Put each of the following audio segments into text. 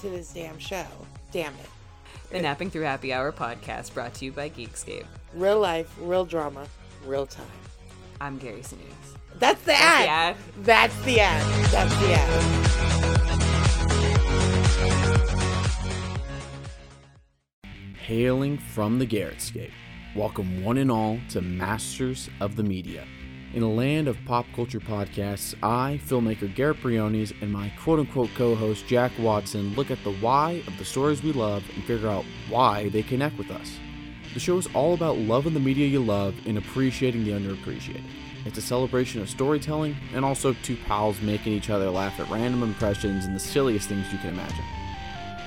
to this damn show. Damn it. The Napping Through Happy Hour podcast brought to you by Geekscape. Real life, real drama, real time. I'm Gary Sinise. That's the the ad. ad. That's the ad. That's the ad. Hailing from the Garrettscape, welcome one and all to Masters of the Media. In a land of pop culture podcasts, I, filmmaker Garrett Briones, and my quote unquote co host Jack Watson look at the why of the stories we love and figure out why they connect with us. The show is all about loving the media you love and appreciating the underappreciated. It's a celebration of storytelling and also two pals making each other laugh at random impressions and the silliest things you can imagine.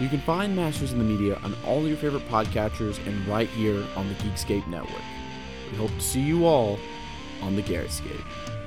You can find Masters in the Media on all your favorite podcatchers and right here on the Geekscape Network. We hope to see you all on the Garrettscape. Hey,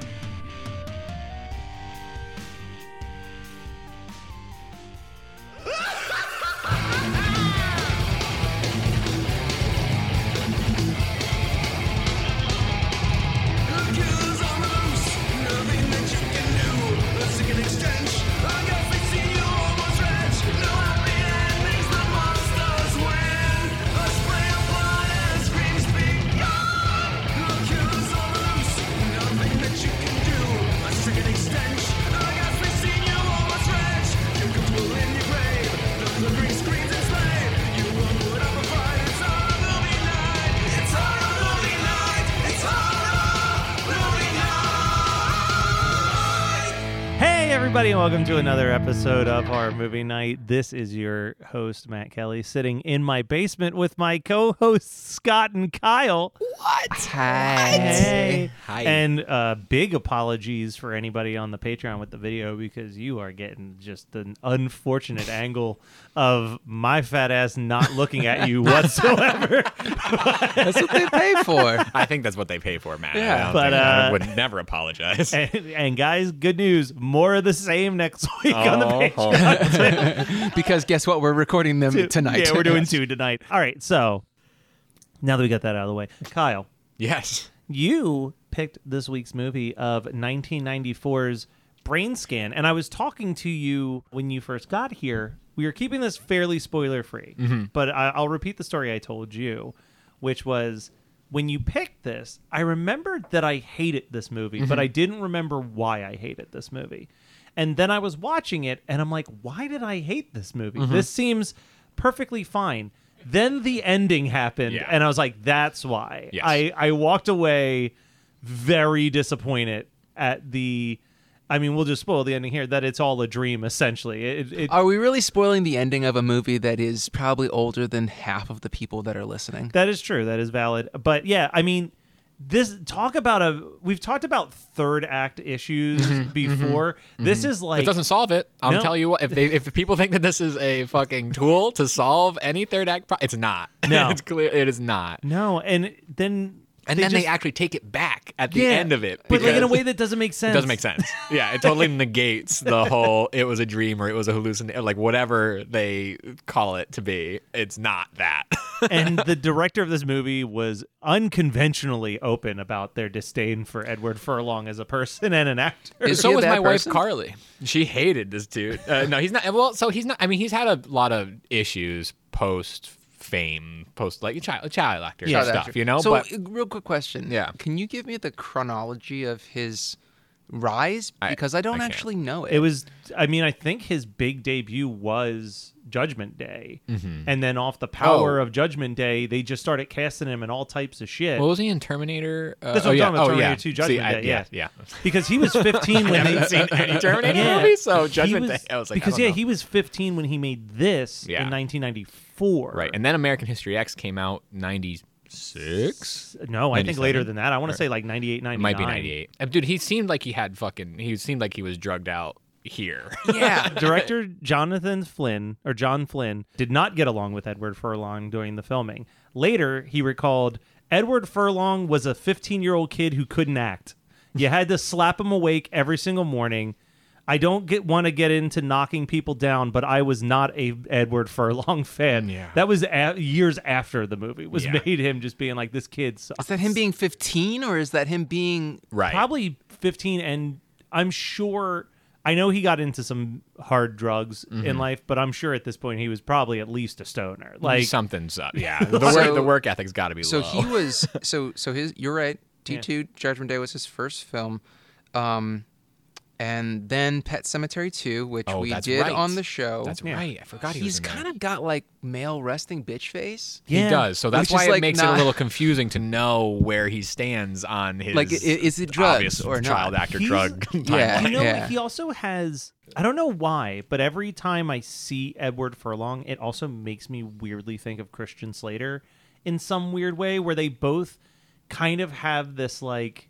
welcome to another episode of our movie night. This is your host, Matt Kelly, sitting in my basement with my co hosts, Scott and Kyle. What? Hi. Hey. Hi. And uh, big apologies for anybody on the Patreon with the video because you are getting just an unfortunate angle of my fat ass not looking at you whatsoever. That's what they pay for. I think that's what they pay for, Matt. Yeah. I But, think- I uh, would never apologize. and, and guys, good news more of the same next week on the Oh, Patreon. because guess what? We're recording them Two. tonight. Yeah, we're doing two tonight. All right, so now that we got that out of the way, Kyle, yes. you picked this week's movie of 1994's Brain Scan, and I was talking to you when you first got here. We are keeping this fairly spoiler free, mm-hmm. but I, I'll repeat the story I told you, which was when you picked this. I remembered that I hated this movie, but mm-hmm. I didn't remember why I hated this movie. And then I was watching it, and I'm like, why did I hate this movie? Mm-hmm. This seems perfectly fine. Then the ending happened, Yeah. and I was like, that's why. Yes. I, I walked away very disappointed at the. I mean, we'll just spoil the ending here that it's all a dream, essentially. It, it, Are we really spoiling the ending of a movie that is probably older than half of the people that are listening? that is true. That is valid. But yeah, I mean, this talk about a. We've talked about third act issues mm-hmm. Mm-hmm. before. This mm-hmm. is like. it doesn't solve it. I'll No. tell you what. If they, if people think that this is a fucking tool to solve any third act, pro- it's not. No. it's clear. It is not. No, and then. And then just, they actually take it back at the yeah, end of it. But like in a way that doesn't make sense. It doesn't make sense. Yeah, it totally negates the whole it was a dream or it was a hallucination, like whatever they call it to be. It's not that. and the director of this movie was unconventionally open about their disdain for Edward Furlong as a person and an actor. Is so he was bad my wife? Carly. She hated this dude. Uh, no, he's not. Well, so he's not. I mean, he's had a lot of issues post fame, post like child child actor Child stuff. actor. You know, So, but uh, real quick question. Yeah. Can you give me the chronology of his Rise? Because I, don't I can't. actually know it. It was, I mean, I think his big debut was Judgment Day, and then off the power Oh. of Judgment Day, they just started casting him in all types of shit. What was he in Terminator? Uh, That's what oh, I'm yeah. talking about, oh, Terminator yeah. 2 See, Judgment I- Day, yeah, yeah. yeah. because he was 15 I when haven't they seen any Terminator Yeah. movies, so He Judgment was- Day. I was like, because don't yeah, know. he was 15 when he made this Yeah. in 1994. right, and then American History X came out '96. no, I think later than that. I want Or- to say like 98, 99. It might be '98. Uh, Dude, he seemed like he had fucking. He seemed like he was drugged out here. yeah. Director Jonathan Flynn or John Flynn did not get along with Edward Furlong during the filming. Later, he recalled Edward Furlong was a 15 year old kid who couldn't act. You had to slap him awake every single morning. I don't get want to get into knocking people down, but I was not a Edward Furlong fan. Yeah. That was a- years after the movie was Yeah. made. Him just being like, "This kid sucks." Is that him being 15 or is that him being right. probably 15 and i'm sure i know he got into some hard drugs Mm-hmm. in life but i'm sure at this point he was probably at least a stoner like something's up. Yeah, the work, So- the work ethic's got to be So low. he was so so his you're right. T2 Judgment Day was his first film. Um and then Pet Sematary 2, which Oh, we did right. on the show. That's right. I forgot he He's was kind of got like male resting bitch face. He does. So that's Which why it like, makes it a little confusing to know where he stands on his Like, is it drugs obvious or not? child actor He's- drug Yeah. timeline. you know yeah. he also has i don't know why but every time i see edward furlong it also makes me weirdly think of christian slater in some weird way where they both kind of have this like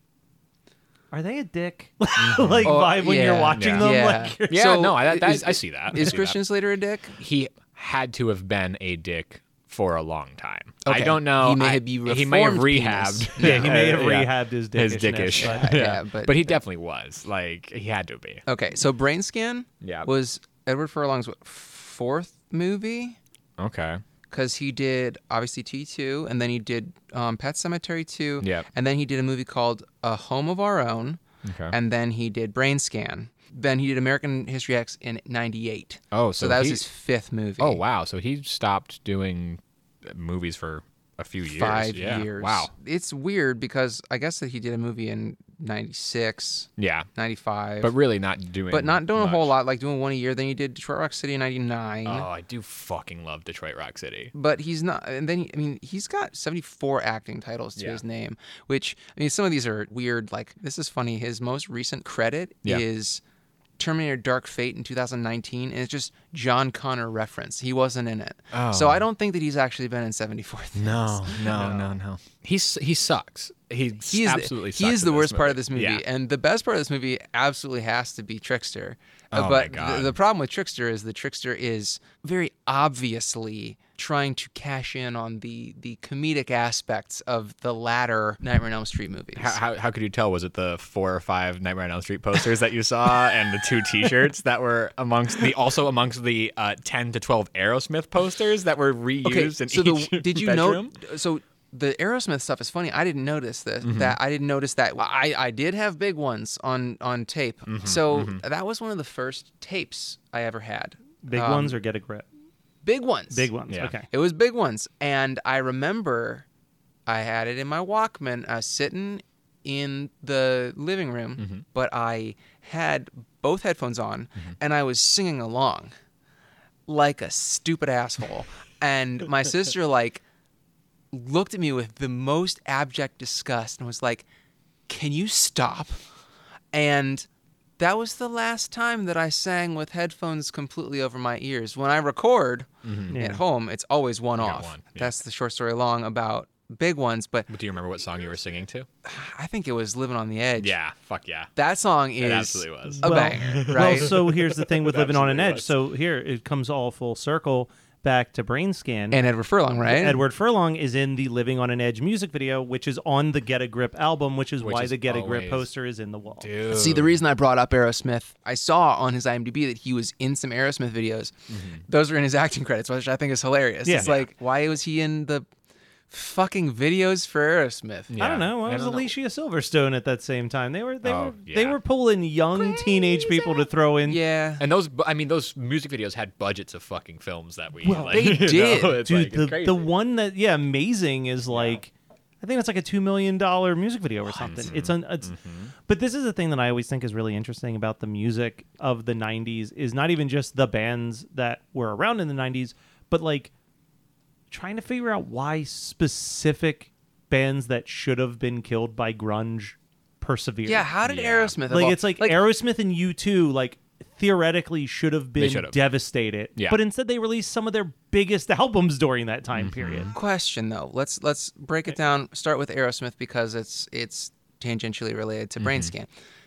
are they a dick mm-hmm. like Oh, vibe when you're yeah. watching Yeah. them Yeah. like you're- Yeah, So, no, I, that, is- I see that. I Is see Christian that. Slater a dick? He had to have been a dick for a long time. I Okay. don't know. He may I- have be He may have reformed penis. rehabbed. yeah he may have Yeah. rehabbed his his dickish. but- Yeah, but- he definitely was. Like he had to be. Okay, so Brain Scan Yeah. was Edward Furlong's what, fourth movie? Okay. Because he did obviously T2, and then he did um, Pet Sematary 2, Yep. and then he did a movie called A Home of Our Own, Okay. and then he did Brain Scan. Then he did American History X in '98. Oh, so, so that was his fifth movie. Oh wow. So he stopped doing movies for a few years. Five Yeah. years. Wow. It's weird because I guess that he did a movie in '96, Yeah. '95, But really not doing. but not doing a whole lot, like doing one a year. Then he did Detroit Rock City in '99. Oh, I do fucking love Detroit Rock City. but he's not and then he- i mean he's got 74 acting titles to Yeah. his name which i mean some of these are weird like this is funny his most recent credit Yeah. is terminator dark fate in 2019 and it's just john connor reference he wasn't in it so Oh. i don't think that he's actually been in 74 things No, no, no, no. He's he sucks. He he is absolutely the, he is the this worst part of this movie Yeah. and the best part of this movie absolutely has to be trickster Uh, Oh my but God. The, the problem with trickster is the trickster is very obviously trying to cash in on the the comedic aspects of the latter nightmare on elm street movies How, how, how could you tell? Was it the four or five Nightmare on Elm Street posters that you saw, and the two T-shirts that were amongst the also amongst the uh, ten to twelve Aerosmith posters that were reused okay in so each the, did you bedroom? know so the Aerosmith stuff is funny. I didn't notice this. Mm-hmm. That I didn't notice that. I, I did have big ones on on tape. Mm-hmm, so that was one of the first tapes I ever had. big Um, ones or get a grip Big ones. big ones Yeah. okay It was big ones, and I remember I had it in my Walkman, uh, sitting in the living room, Mm-hmm. but I had both headphones on, and I was singing along like a stupid asshole. and my sister like looked at me with the most abject disgust and was like, "Can you stop?" And that was the last time that I sang with headphones completely over my ears. When I record at home, it's always one Mm-hmm. got off. one, yeah. That's the short story long about big ones. But But do you remember what song you were singing to? I think it was "Living on the Edge." Yeah, fuck yeah. that song is absolutely was. a Well- banger, right? Well, so here's the thing with living on an edge. was. So here it comes all full circle back to Brain Scan. and Edward Furlong, right? Edward Furlong is in the Living on an Edge music video, which is on the Get a Grip album, which is Which why is the Get a Grip always- poster is in the wall. Dude. See, the reason I brought up Aerosmith, I saw on his IMDb that he was in some Aerosmith videos. Mm-hmm. Those are in his acting credits, which I think is hilarious. Yeah. It's like, why was he in the fucking videos for Aerosmith? I don't know. Why I was don't know. Alicia Silverstone at that same time? They were they Oh, were they were pulling young teenage people to throw in. Yeah. And those, I mean, those music videos had budgets of fucking films that we. Well, like, they you know, did. Dude, like, the the one that yeah, amazing is like I think it's like a two million dollar music video or something. Mm-hmm. It's an it's, mm-hmm. but this is the thing that I always think is really interesting about the music of the '90s is not even just the bands that were around in the '90s, but like trying to figure out why specific bands that should have been killed by grunge persevered. Yeah, how did Yeah. Aerosmith? like evolve? it's like, Aerosmith and U2 like theoretically should have been should've. devastated. Yeah. But instead they released some of their biggest albums during that time mm-hmm. period. question though. Let's let's break it down. Start with Aerosmith because it's it's tangentially related to brain mm-hmm. scan.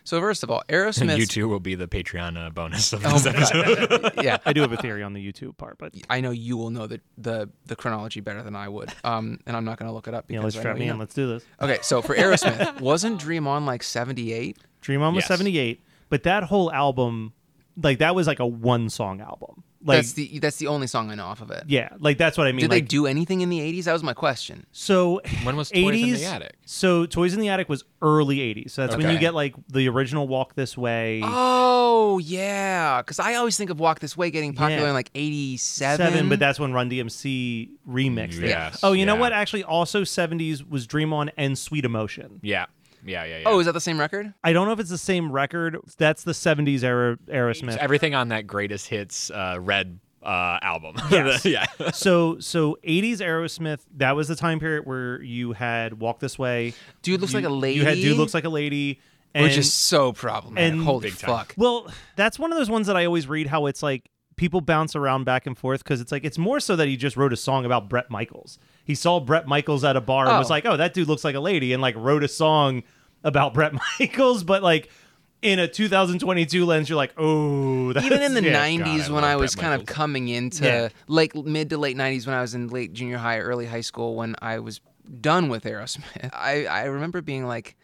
So first of all, Aerosmith. U2 will be the Patreon uh, bonus of Oh this my episode. Yeah, I do have a theory on the U2 part, but I know you will know the the, the chronology better than I would. Um, and I'm not going to look it up yeah, because let's I strap know me in. know. Let's do this. Okay, so for Aerosmith, wasn't Dream On like 78? Dream On was Yes. 78, but that whole album like that was like a one song album. Like that's the that's the only song I know off of it. yeah, like that's what I mean. Did they do anything in the 80s? That was my question. So When was Toys 80s, in the Attic? So Toys in the Attic was early 80s. So that's when you get like the original Walk This Way. Oh yeah, because I always think of Walk This Way getting popular Yeah. in like 87. But that's when Run DMC remixed it. Yes, Oh, you know what? Actually, also 70s was Dream On and Sweet Emotion. yeah, yeah, yeah, yeah. oh, is that the same record? I don't know if it's the same record. That's the 70s era Aerosmith. everything on that greatest hits uh, red uh, album. Yes. yeah. so so 80s Aerosmith, that was the time period where you had Walk This Way. Dude looks You- like a lady. You had Dude Looks Like a Lady. And, which is so problematic. and- Holy Big time. fuck. Well, that's one of those ones that I always read how it's like people bounce around back and forth because it's like it's more so that he just wrote a song about Bret Michaels. He saw Bret Michaels at a bar and was Oh. like, "Oh, that dude looks like a lady," and like wrote a song about Bret Michaels. But like in a 2022 lens, you're like, "Oh, that's, Even in the yeah. 90s God, I when I was Bret kind of coming into Yeah. like mid to late 90s when I was in late junior high, early high school when I was done with Aerosmith. I, I remember being like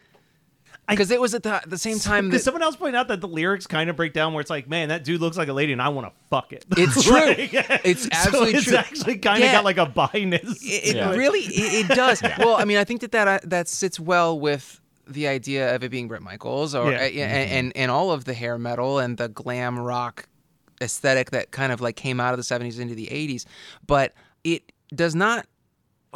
because it was at the, the same time that someone else pointed out that the lyrics kind of break down where it's like, man, that dude looks like a lady, and I want to fuck it. It's true. Like, It's so absolutely it's true. actually kind of Yeah. got like a biness. it, it Yeah. really it, it does. Well, I mean, I think that that uh, that sits well with the idea of it being Bret Michaels or Yeah. uh, and, and and all of the hair metal and the glam rock aesthetic that kind of like came out of the 70s into the 80s, but it does not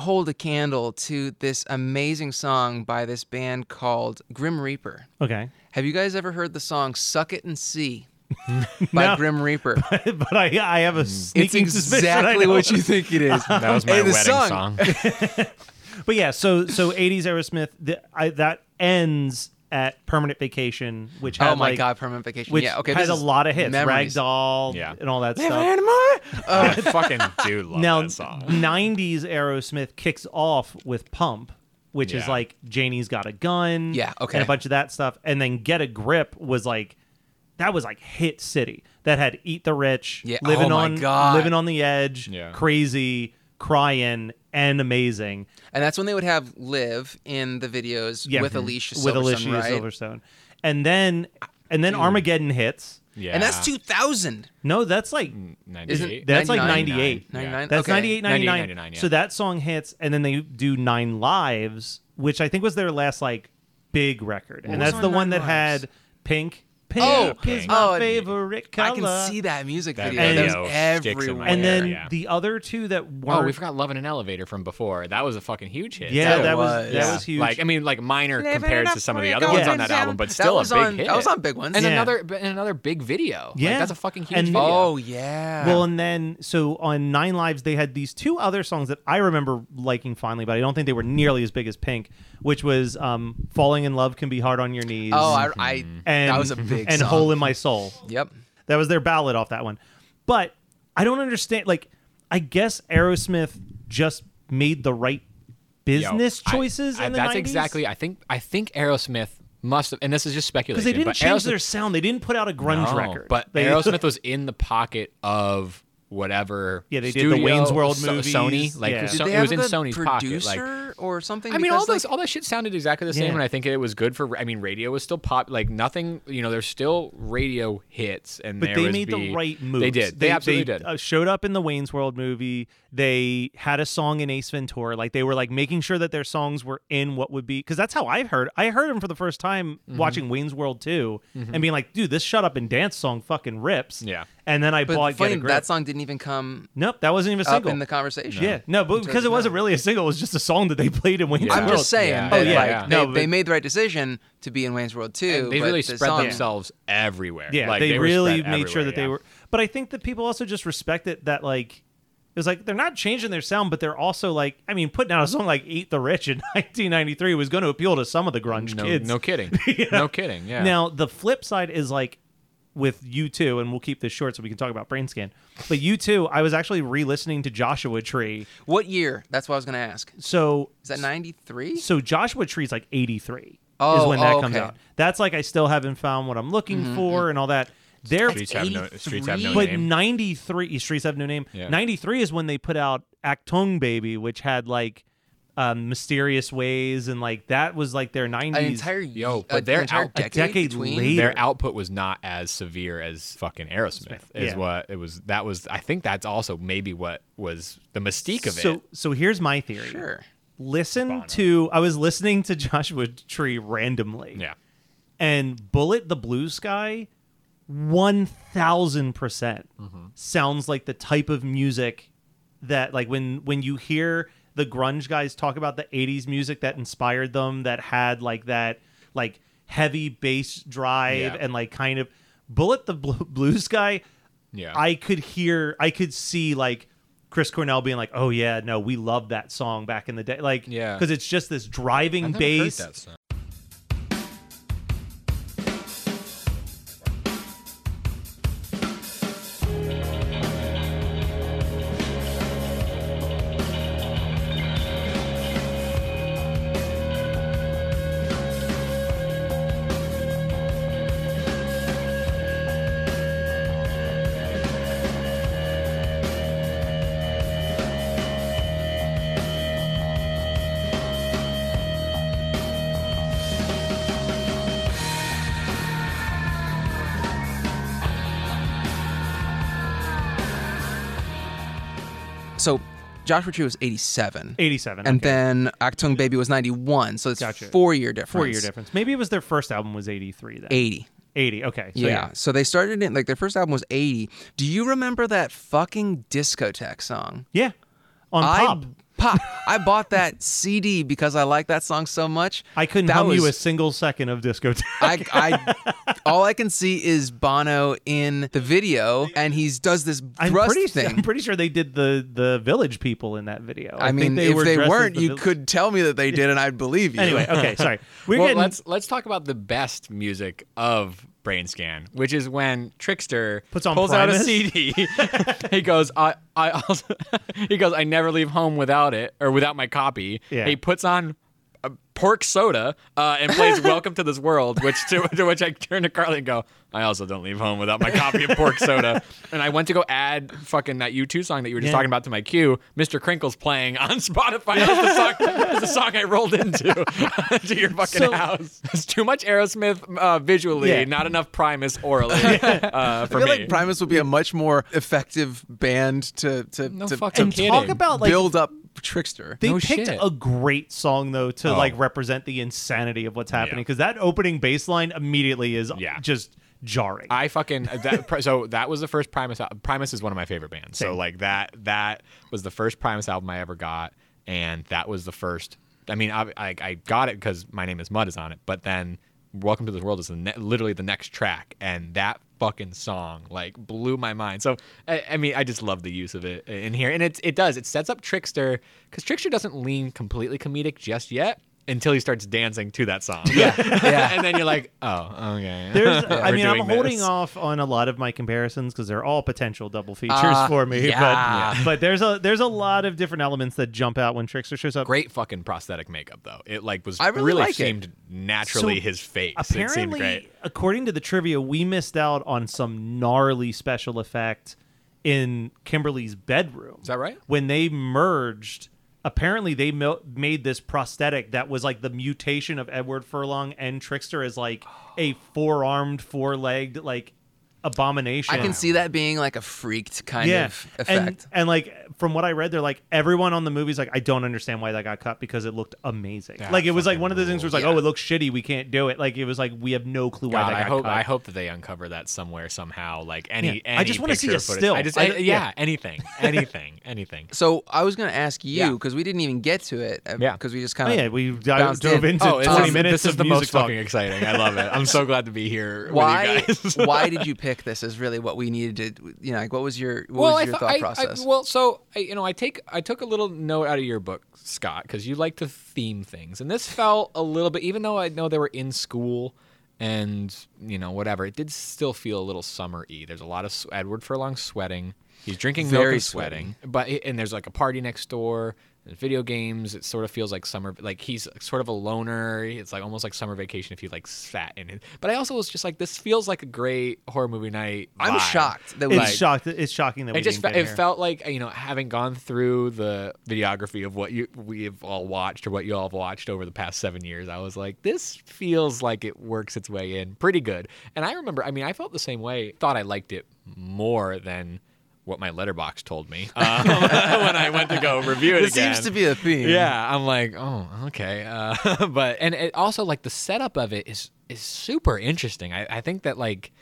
hold a candle to this amazing song by this band called Grim Reaper. okay, Have you guys ever heard the song "Suck It and See" by No. Grim Reaper? but I I have a It's sneaking suspicion. Exactly what you think it is. That was my Hey, wedding song. song. But yeah, so so 80s Aerosmith the, I, that ends at Permanent Vacation, which oh had Oh my like, god, Permanent Vacation. which yeah, okay. has a lot of hits, memories. Ragdoll, Yeah. and all that Never stuff. anymore. I fucking do love now, that song. 90s Aerosmith kicks off with Pump, which is like Janie's Got a Gun, Yeah, okay. and a bunch of that stuff, and then Get a Grip was like that was like hit city that had Eat the Rich, Yeah, living oh on God. living on the edge, Yeah. crazy, crying, and amazing. And that's when they would have Live in the videos Yeah. with Alicia Silverstone, with Silverstone, Alicia right? Silverstone, and then and then Armageddon hits. Yeah. And that's 2000. No, that's like 98. Isn't- that's like 98. 99? That's Okay. 98, 99. 99, yeah. So that song hits, and then they do Nine Lives, which I think was their last like big record, and that's on the one Nine that had Pink. Pink Oh, is my Oh, favorite color. I can see that music That video. That video everywhere. my And then Yeah. the other two that weren't. Oh, we forgot "Love in an Elevator" from before. That was a fucking huge hit. Yeah, That that was, was. that Yeah. was huge. Like I mean, like minor Living compared to some of the other ones on that album, but That still a big on, hit. That was on big ones. and Yeah. another and another big video. Yeah. like, that's a fucking huge And- video. Oh yeah. Well, and then so on Nine Lives, they had these two other songs that I remember liking fondly, but I don't think they were nearly as big as Pink, which was um, "Falling in Love Can Be Hard on Your Knees." oh, I, I and that was a big and song. "Hole in My Soul." Yep. That was their ballad off that one. But I don't understand. Like, I guess Aerosmith just made the right Yo, business I- choices I- in the that's 90s? exactly. I think I think Aerosmith must have, and this is just speculation. because they didn't but change Aerosmith, their sound. They didn't put out a grunge No, record. But They- Aerosmith was in the pocket of whatever. Yeah, they did the Wayne's World So- movies. Sony, like Yeah. so- it was in Sony's pocket. producer Like, or something? I mean, all Because, those all that shit sounded exactly the same, Yeah. and I think it was good for. I mean, radio was still pop. Like nothing, you know, there's still radio hits, and but there they was made the be- right move. They did. They, absolutely did. Uh, showed up in the Wayne's World movie. They had a song in Ace Ventura. Like they were like making sure that their songs were in what would be because that's how I heard. I heard them for the first time Mm-hmm. watching Wayne's World 2 and being like, dude, this "Shut Up and Dance" song fucking rips. Yeah. And then I But bought funny, Get a Grip. that song didn't didn't even come Nope, that wasn't even a up single. in the conversation. yeah, no, but because it wasn't really a single, it was just a song that they played in Wayne's Yeah. I'm World. just saying Yeah. that Oh, yeah, like, yeah. they, No, but- they made the right decision to be in Wayne's World too. And they but really the spread song- themselves everywhere. Yeah, like, they, were really spread made sure everywhere, that they yeah. were. But I think that people also just respect it that like it was like they're not changing their sound, but they're also like I mean, putting out a song like "Eat the Rich" in 1993 was going to appeal to some of the grunge No, kids. no kidding. Yeah. No kidding. Yeah. Now the flip side is like with U2, and we'll keep this short so we can talk about brain scan. But U2, I was actually re-listening to Joshua Tree. What year? That's what I was going to ask. So Is that 93? so Joshua Tree's like 83 is Oh, when that oh, comes okay. out. That's like I still haven't found what I'm looking mm-hmm. for and all that. They're streets have no streets have no but name. 93 streets have no name Yeah. 93 is when they put out achtung baby which had like um, mysterious ways and like that was like their 90s An entire Yo, but their they're out- a decade, decade later. Their output was not as severe as fucking Aerosmith. Is Yeah. what it was. That was. I think that's also maybe what was the mystique of so it. so so here's my theory Sure. listen to i was listening to joshua tree randomly Yeah. and bullet the blue sky 1000% Mm-hmm. sounds like the type of music that like when when you hear the grunge guys talk about the 80s music that inspired them that had like that like heavy bass drive Yeah. and like kind of bullet the blue, blue sky Yeah. i could hear i could see like chris cornell being like oh yeah no we love that song back in the day like Yeah. because it's just this driving bass Joshua Tree was 87. 87 And okay. then Achtung Baby was 91. So it's Gotcha. four year difference. four year difference maybe it was their first album was 83 then 80. 80 okay so yeah. So they started in like their first album was 80. Do you remember that fucking discotheque song? yeah on I pop pop. I bought that CD because I like that song so much. I couldn't that hum was, you a single second of discotheque. I, I, all I can see is Bono in the video, and he does this I'm thrust pretty, thing. I'm pretty sure they did the the village people in that video. I, think mean, they if were they weren't, the you vill- could tell me that they did, and I'd believe you. Anyway, okay, sorry. We're well, getting let's let's talk about the best music of Brain Scan, which is when Trickster Puts on pulls out a CD. he goes, I I also he goes, I never leave home without it or without my copy. Yeah. He puts on a pork soda uh, and plays "Welcome to This World," which to, to which I turn to Carly and go, "I also don't leave home without my copy of pork soda." And I went to go add fucking that U2 song that you were just Yeah. talking about to my queue. Mr. Krinkle's playing on Spotify. That's the song. That's the song I rolled into to your fucking So- house. It's too much Aerosmith uh, visually, Yeah. not enough Primus orally uh, I feel me. like Primus would be a much more effective band to to, No to, fucking to talk about like build up Trickster. they No picked shit. a great song though to Oh. like represent the insanity of what's happening Yeah. because that opening bass line immediately is Yeah. just jarring. I fucking uh, that, so that was the first Primus. al- Primus is one of my favorite bands. So Same. like that that was the first Primus album I ever got, and that was the first. I mean, I I, I got it because my name is Mud is on it, but then Welcome to This World is the ne- literally the next track, and that fucking song like blew my mind. So I, I mean, I just love the use of it uh, in here, and it it does it sets up Trickster because Trickster doesn't lean completely comedic just yet. Until he starts dancing to that song, yeah, Yeah. and then you're like, oh, okay. There's, I mean, I'm holding this. off on a lot of my comparisons because they're all potential double features Uh, for me. yeah. But, but there's a there's a lot of different elements that jump out when Trickster shows up. great fucking prosthetic makeup though. It like was I really like it. seemed naturally So, his face. it seemed Apparently, great. according to the trivia, we missed out on some gnarly special effect in Kimberly's bedroom. Is that right? When they merged, apparently they mil- made this prosthetic that was like the mutation of Edward Furlong and Trickster as like a four-armed, four-legged like abomination. I can see that being like a freaked kind yeah. of effect. and like from what I read, they're like everyone on the movie's like, I don't understand why that got cut because it looked amazing. Yeah, like it was like one of the things where it's like, rules. oh, it looks shitty, we can't do it. Like it was like we have no clue why God, that I got hope cut. I hope that they uncover that somewhere somehow. Like any, Yeah. any I just wanna see picture a footage. still. I just, I- I- yeah. yeah, anything, anything, anything. so I was going to ask you Yeah. because we didn't even get to it uh, Yeah. because we just Oh kind of yeah, we di- bounced drove in. into Oh, it's 20 minutes This is of the music most talk. fucking exciting. I love it. I'm so glad to be here. why With you guys. why did you pick this as really what we needed to you know like what was your what well, was I your thought- thought I- I- process well, so I, you know, I take I took a little note out of your book, Scott, because you like to theme things, and this felt a little bit. Even though I know they were in school, and you know whatever, it did still feel a little summer-y. There's a lot of Edward Furlong sweating. He's drinking milk Very and sweating, but and there's like a party next door. There's video games. It sort of feels like summer. Like he's sort of a loner. It's like almost like summer vacation if you like sat in it. But I also was just like, this feels like a great horror movie night. I'm shocked that we, It's we shocked. It's shocking that we It just didn't fe- get it here. felt like you know having gone through the videography of what you we've all watched or what you all have watched over the past seven years. I was like, this feels like it works its way in pretty good. And I remember, I mean, I felt the same way. Thought I liked it more than what my Letterboxd told me um, when I went to go review it again. seems to be a theme. Yeah, I'm like, oh, okay. Uh, but and it also like the setup of it is is super interesting. I, I think that like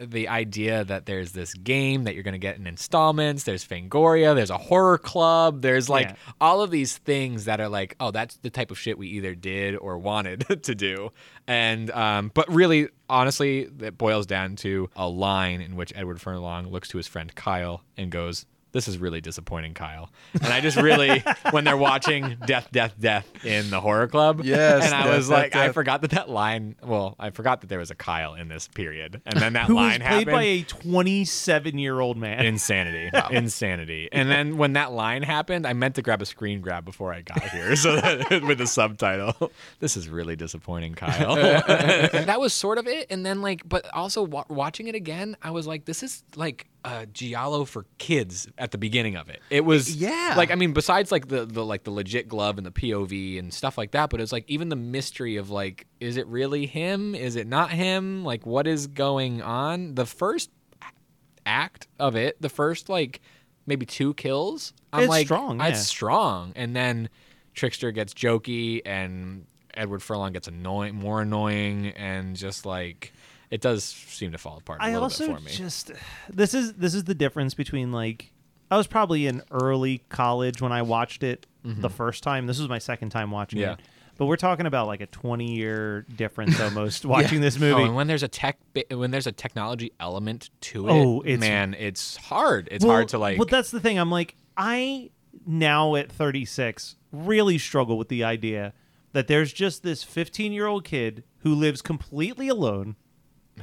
the idea that there's this game that you're going to get in installments. There's Fangoria. There's a horror club. There's like Yeah. all of these things that are like, oh, that's the type of shit we either did or wanted to do. And um, but really, honestly, it boils down to a line in which Edward Furlong looks to his friend Kyle and goes. This is really disappointing, Kyle. And I just really, when they're watching Death, Death, Death in the horror club, Yes, and I Death, was Death, like, I forgot that that line. Well, I forgot that there was a Kyle in this period, and then that line happened. Who was played happened. by a 27 year old man. Insanity, insanity. And then when that line happened, I meant to grab a screen grab before I got here, so that, with the subtitle. This is really disappointing, Kyle. and that was sort of it. And then like, but also wa- watching it again, I was like, this is like a giallo for kids at the beginning of it. It was Yeah. like I mean, besides like the the like the legit glove and the POV and stuff like that, but it's like even the mystery of like, is it really him? Is it not him? Like, what is going on? The first act of it, the first like maybe two kills, I'm It's like, strong, It's strong, and then Trickster gets jokey, and Edward Furlong gets annoying, more annoying, and just like it does seem to fall apart a I little also bit for me. just this is this is the difference between like I was probably in early college when I watched it the first time. This was my second time watching Mm-hmm. Yeah. it. But we're talking about like a 20 year difference almost watching this movie. Oh, and when there's a tech, when there's a technology element to it, Oh, it's- man, it's hard. It's Well- hard to like. Well, that's the thing. I'm like, I now at 36 really struggle with the idea that there's just this 15 year old kid who lives completely alone,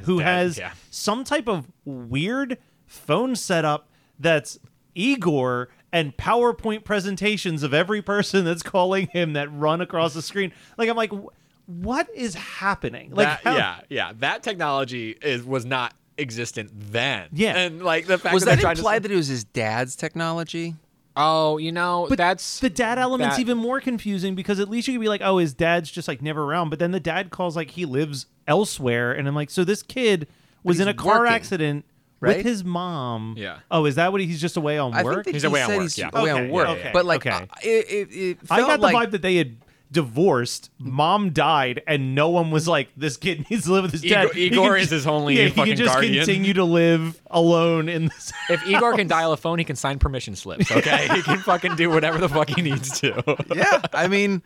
who dad- has yeah. some type of weird phone setup that's Igor and PowerPoint presentations of every person that's calling him that run across the screen. Like, I'm like, wh- what is happening? Like, that, how- yeah, yeah, that technology is was not existent then. Yeah. and like the fact Was that, that they're to- that it was his dad's technology? Oh, you know, But that's the dad element's that- even more confusing because at least you could be like, oh, his dad's just like never around. But then the dad calls like he lives elsewhere, and I'm like, so this kid was he's in a car working, accident right? with his mom. Yeah. Oh, is that what he- he's just away on I work? think that He's he away on said work, he's yeah. away Okay, on work. okay, but like, okay. uh, it, it, it I felt got the like vibe that they had divorced. Mom died, and no one was like, "This kid needs to live with his Igor- dad." He Igor can is his only Yeah, he fucking can just guardian. continue to live alone in this. if Igor can dial a phone, he can sign permission slips. Okay, he can fucking do whatever the fuck he needs to. yeah, I mean,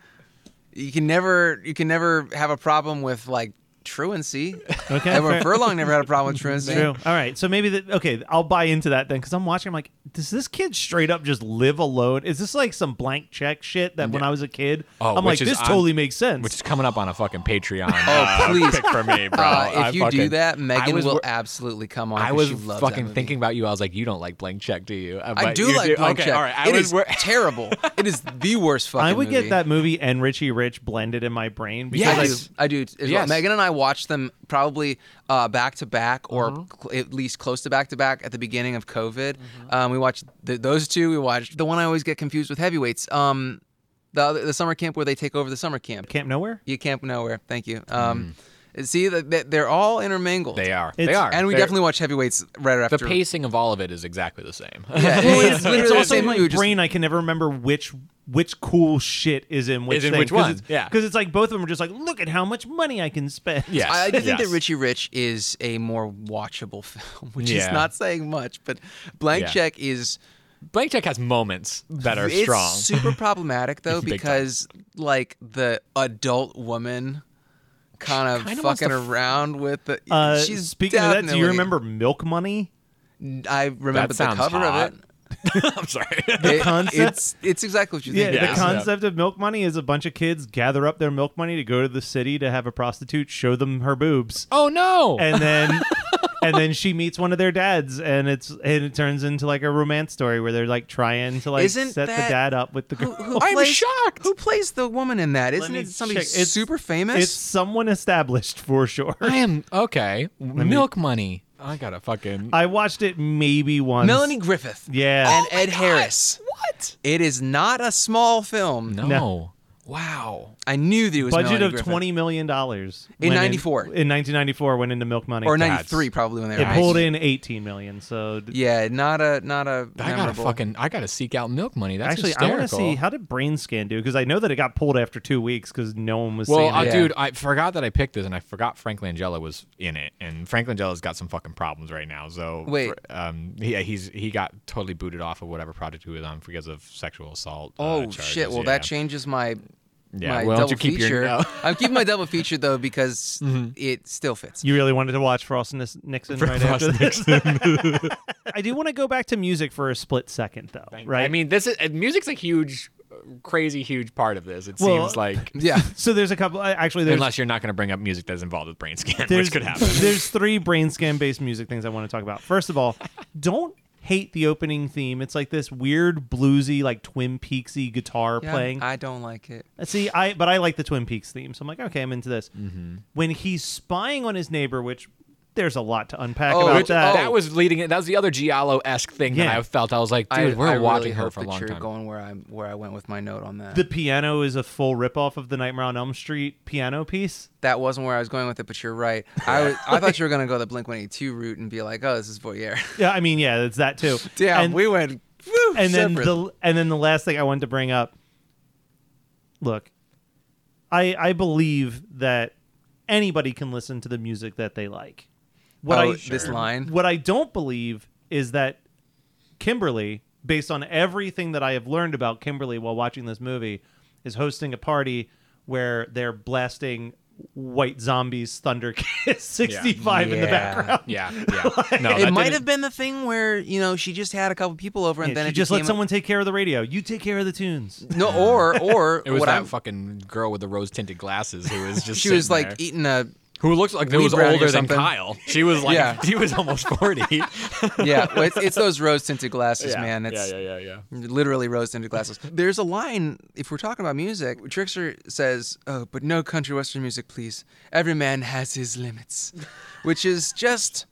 you can never you can never have a problem with like truancy. Okay, Edward. Furlong never had a problem with truancy. True. All right. So maybe that. Okay, I'll buy into that then because I'm watching. I'm like, does this kid straight up just live alone? Is this like some blank check shit that when I was a kid, Oh, I'm like, which is this on- totally makes sense. Which is coming up on a fucking Patreon. Oh, uh, please. pick for me, bro. Uh, if I you do fucking- that, I Megan was will wor- absolutely come on. I 'cause was she loves that fucking movie. thinking about you. I was like, you don't like blank check, do you? Uh, I but do you like Blank okay, Check. all right. I It was is wor- terrible. It is the worst fucking I would movie. get that movie and Richie Rich blended in my brain because I do. Yes. I do. as well. Yes. Megan and I watched them probably uh, back to back, or Mm-hmm. cl- at least close to back to back at the beginning of COVID. Um, we watched th- those two. We watched the one I always get confused with heavyweights. Um, the other, the summer camp where they take over the summer camp. Camp Nowhere. You camp nowhere. Thank you. Um, See, th- th- they're all intermingled. They are. they are. And we They're- definitely watch heavyweights right after. the pacing of all of it is exactly the same. Yeah, Well, it's, it's, it's also in my brain. I can never remember which which cool shit is in which Is in thing, which 'cause one, It's, yeah. because it's like both of them are just like, look at how much money I can spend. Yeah. I, I do think yes. that Richie Rich is a more watchable film, which is Yeah. not saying much. But Blank Yeah. Check is Blank Check has moments that are it's strong. super problematic though Big time. because like the adult woman kind of kinda wants fucking to f- around with the. Uh, she's speaking of that, do you definitely- remember Milk Money? I remember That the sounds cover hot. of it. I'm sorry. It- concept? It's it's exactly what you think. Yeah, think. the it is. concept of milk money is a bunch of kids gather up their milk money to go to the city to have a prostitute show them her boobs, oh no. and then and then she meets one of their dads, and it's and it turns into like a romance story where they're like trying to like Isn't set the dad up with the girl. who I'm plays, shocked. Who plays the woman in that? Isn't me it somebody check. It's- super famous? It's someone established for sure. I am okay. Milk money. I gotta fucking. I watched it maybe once. Melanie Griffith. Yeah. And oh Ed Harris. what? It is not a small film. No. No. Wow. I knew that it was a budget Melanie of Griffith. twenty million dollars In 94. In 1994, went into Milk Money. or That's- 93 probably when they It were pulled released. in 18 million. So d- Yeah, not a not a I gotta memorable. fucking. I gotta seek out milk money. That's actually, hysterical. I want to see how did Brain Scan do because I know that it got pulled after two weeks because no one was Well, seeing uh, it. Yeah. dude, I forgot that I picked this, and I forgot Frank Langella was in it, and Frank Langella's got some fucking problems right now. So Wait. for- um, he, he's he got totally booted off of whatever project he was on because of sexual assault. uh, Oh charges, shit! Well, yeah. that changes my Yeah, my well, double you keep your- no. I'm keeping my double feature though because Mm-hmm. it still fits. You really wanted to watch Frost and Nis- Nixon right Frost after this. I do want to go back to music for a split second, though. Right? I mean, this is music's a huge, uh, crazy, huge part of this. It Well, seems like. Yeah. so there's a couple. Actually, there's Unless you're not going to bring up music that's involved with brain scan, which could happen. there's three brain scan based music things I want to talk about. First of all, don't hate the opening theme. It's like this weird bluesy, like Twin Peaksy guitar Yeah, playing. I don't like it. See, I but I like the Twin Peaks theme, so I'm like, okay, I'm into this. Mm-hmm. When he's spying on his neighbor, which there's a lot to unpack Oh, about which- that. that was leading it. That was the other Giallo esque thing that I felt. I was like, I, dude, we're I watching really her for a that long you're time. going where I where I went with my note on that. the piano is a full ripoff of the Nightmare on Elm Street piano piece. that wasn't where I was going with it, but you're right. I was, I thought you were gonna go the Blink 182 route and be like, oh, this is voyeur. Yeah, I mean, yeah, it's that too. Damn, and, we went. Woo, and then the and then the last thing I wanted to bring up. Look, I I believe that anybody can listen to the music that they like. What Oh, I this line. What I don't believe is that Kimberly, based on everything that I have learned about Kimberly while watching this movie, is hosting a party where they're blasting White Zombies Thunder Kiss 65 in the background. Yeah, yeah. No, it might didn't- have been the thing where you know she just had a couple people over and Yeah, then she it just let became a- someone take care of the radio. You take care of the tunes. no or or It was what that I'm fucking girl with the rose tinted glasses who was just she was sitting like there. eating a who looks like they weed was older than. Kyle. She was like Yeah. she was almost forty. yeah well, it's, it's those rose tinted glasses yeah, man it's yeah, yeah, yeah, yeah. literally rose tinted glasses there's a line if we're talking about music trickster says oh but no country western music please every man has his limits which is just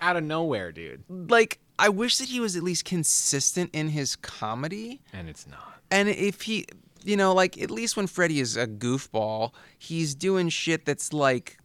Out of nowhere, dude. like i wish that he was at least consistent in his comedy And it's not. and if he you know like at least when freddy is a goofball he's doing shit that's like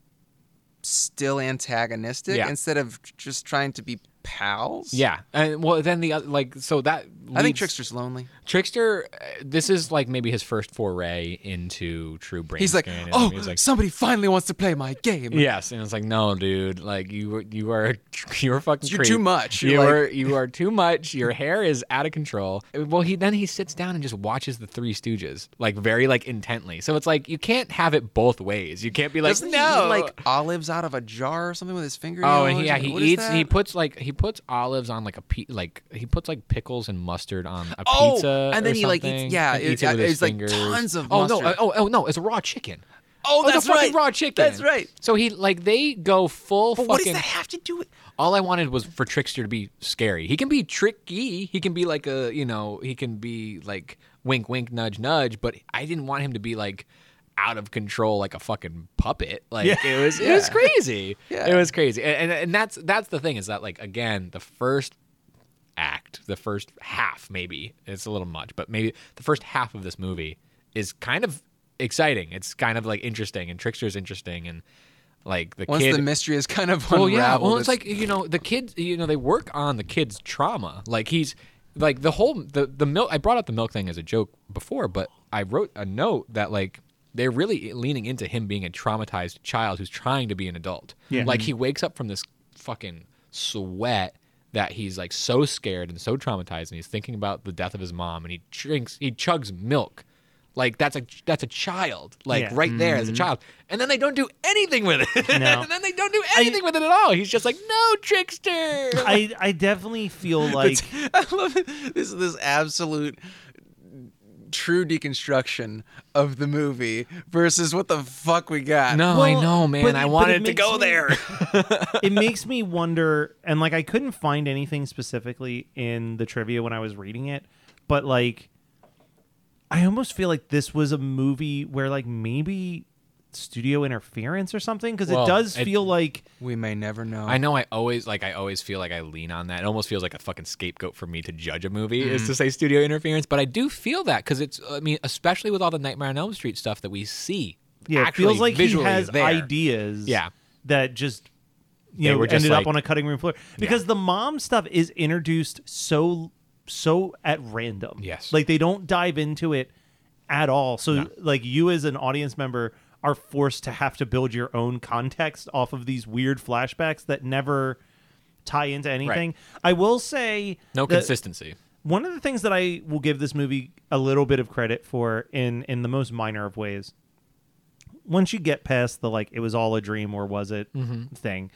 still antagonistic Yeah. instead of just trying to be pals Yeah, and well, then the oth- like so that i think trickster's lonely Trickster. uh, This is like maybe his first foray into true brain. he's like oh he's like, somebody finally wants to play my game Yes, and it's like, no, dude, like you, were- you are, you are fucking. You're creep. too much. You're You like- are, you are too much. Your hair is out of control. Well, he then he sits down and just watches the Three Stooges, like very like intently. So it's like you can't have it both ways. You can't be like, Doesn't no, he eat like olives out of a jar or something with his finger? Oh, and he, yeah, he eats. He puts like he puts olives on like a pe- like he puts like pickles and mustard on a Oh, pizza. and then he, like, eats- yeah, it- eats it it's, like, fingers. tons of Oh no! mustard. Oh, oh no! It's a raw chicken. Oh, oh it's that's a fucking right. raw chicken. That's right. So he like they go full But fucking. what does that have to do with? All I wanted was for Trickster to be scary. He can be tricky. He can be like a you know he can be like wink wink nudge nudge. But I didn't want him to be like out of control like a fucking puppet. Like Yeah. it was it was crazy. Yeah. It was crazy. And, and and that's that's the thing is that like again the first act, the first half maybe it's a little much, but maybe the first half of this movie is kind of exciting. It's kind of like interesting and Trickster's interesting and like the Once kid. the mystery is kind of well, yeah. Well, it's like you know the kids. You know they work on the kid's trauma. Like he's like the whole the the milk. I brought up the milk thing as a joke before, but I wrote a note that like they're really leaning into him being a traumatized child who's trying to be an adult. Yeah. Like mm-hmm. he wakes up from this fucking sweat that he's like so scared and so traumatized, and he's thinking about the death of his mom, and he drinks, he chugs milk. Like that's a that's a child, like Yeah. right there as a mm-hmm. child, and then they don't do anything with it. No. and then they don't do anything with it at all. He's just like, no, trickster. I I definitely feel like I love it. This is this absolute true deconstruction of the movie versus what the fuck we got. no, I know, man. but- I wanted it it to go me- there. it makes me wonder and like I couldn't find anything specifically in the trivia when I was reading it, but like I almost feel like this was a movie where like maybe studio interference or something because Well, it does it- feel like We may never know. I know. I always like. I always feel like I lean on that. It almost feels like a fucking scapegoat for me to judge a movie is to mm-hmm. say studio interference. But I do feel that because it's. I mean, especially with all the Nightmare on Elm Street stuff that we see. yeah, it actually feels like he has there. ideas Yeah. that just you They know were just ended like- up on a cutting room floor because the mom stuff is introduced so so at random. Yes. Like they don't dive into it at all. So like you as an audience member are forced to have to build your own context off of these weird flashbacks that never tie into anything. I will say No consistency. one of the things that I will give this movie a little bit of credit for in in the most minor of ways. Once you get past the like it was all a dream or was it Mm-hmm. thing,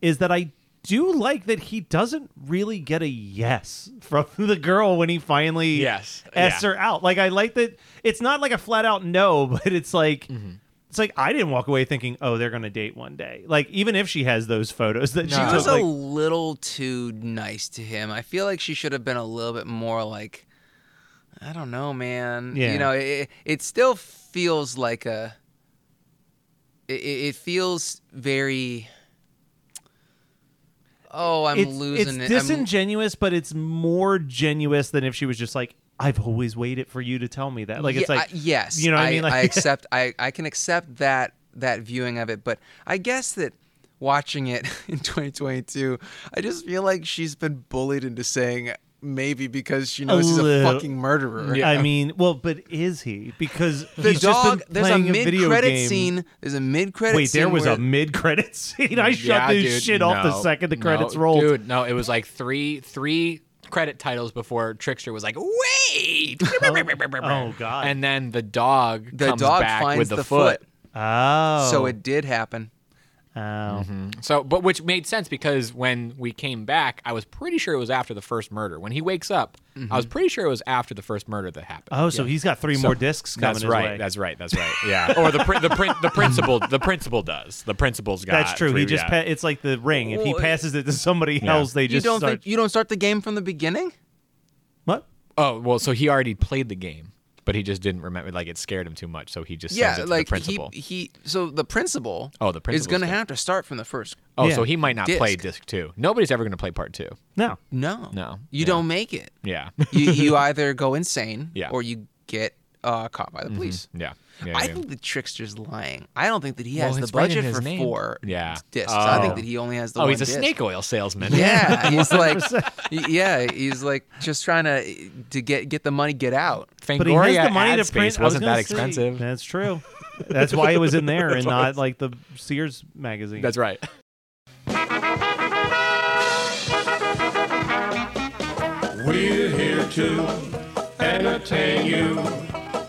is that I do like that he doesn't really get a yes from the girl when he finally Yes. asks Yeah. her out. Like I like that it's not like a flat out no, but it's like Mm-hmm. It's like I didn't walk away thinking, oh, they're gonna date one day. Like even if she has those photos that she She took, was like, a little too nice to him. I feel like she should have been a little bit more like, I don't know, man. Yeah. You know, it, it still feels like a. It, it feels very. Oh, I'm it's, losing it's it. I'm- disingenuous, but it's more genuous than if she was just like, "I've always waited for you to tell me that." Like it's Yeah, like, I- yes, you know what I mean? Like, I accept. I I can accept that that viewing of it, but I guess that watching it in 2022, I just feel like she's been bullied into saying maybe because she knows he's a fucking murderer. I mean, well, but is he? Because The he's dog. just been There's a playing a, video mid-credit game. scene. There's a mid-credit. Scene. Wait, there was where- a mid-credit scene. I shut Yeah, this dude, shit off the second the no, credits rolled. Dude, no, it was like three three credit titles before Trickster was like, wait. Oh, oh god. And then the dog The comes dog back finds with the, the foot. foot. oh, So it did happen. Oh. Mm-hmm. So, but which made sense because when we came back, I was pretty sure it was after the first murder. When he wakes up, I was mm-hmm. pretty sure it was after the first murder that happened. Oh, so he's got three So- more discs coming That's his right. way. That's right. That's right. Yeah. Or the prin- the prin- the principal the principal does. The principal's got. That's true. three- he just yeah. pa- it's like the ring. If he passes it to somebody Yeah. else, they You just don't start. think you don't start the game from the beginning? what? Oh well, so he already played the game, but he just didn't remember. Like it scared him too much, so he just sends Yeah, it to like the principal. he he. So the principal. Oh, the principal is going to have to start from the first. oh, Yeah. so he might not play Disc. disc two. Nobody's ever going to play part two. No. No, No. you Yeah. don't make it. Yeah. you you either go insane Yeah. or you get uh, caught by the police. yeah. Yeah. I yeah. think the trickster's lying. I don't think that he Well, has the it's right in budget his for name. four Yeah. discs. I Oh. think that he only has the oh, one he's a disc. snake oil salesman. Yeah, he's like, yeah, he's like just trying to to get get the money, get out. But he has the money ad to print. space I was wasn't gonna that say, expensive. That's true. That's why it was in there and not like the Sears magazine. That's right. We're here to entertain you.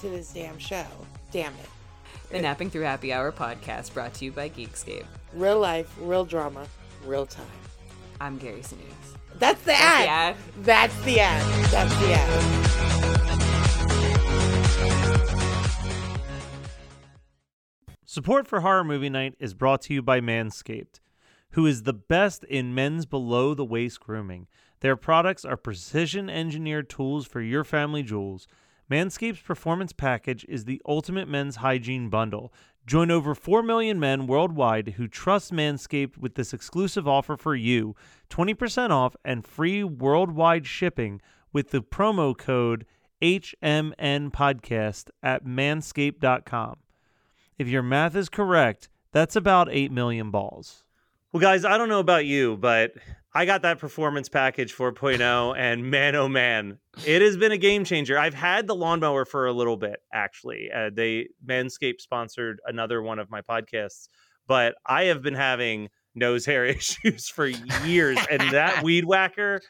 to this damn show. Damn it. The Napping Through Happy Hour podcast brought to you by Geekscape. Real life, real drama, real time. I'm Gary Sinise. That's the That's ad. the ad. That's the ad. That's the ad. Support for Horror Movie Night is brought to you by Manscaped, who is the best in men's below the waist grooming. Their products are precision engineered tools for your family jewels. Manscaped's Performance Package is the ultimate men's hygiene bundle. Join over 4 million men worldwide who trust Manscaped with this exclusive offer for you 20% off and free worldwide shipping with the promo code HMN Podcast at manscaped.com. If your math is correct, that's about 8 million balls. Well, guys, I don't know about you, but I got that performance package 4.0, and man, oh man, it has been a game changer. I've had the lawnmower for a little bit, actually. Uh, they Manscaped sponsored another one of my podcasts, but I have been having nose hair issues for years, and that weed whacker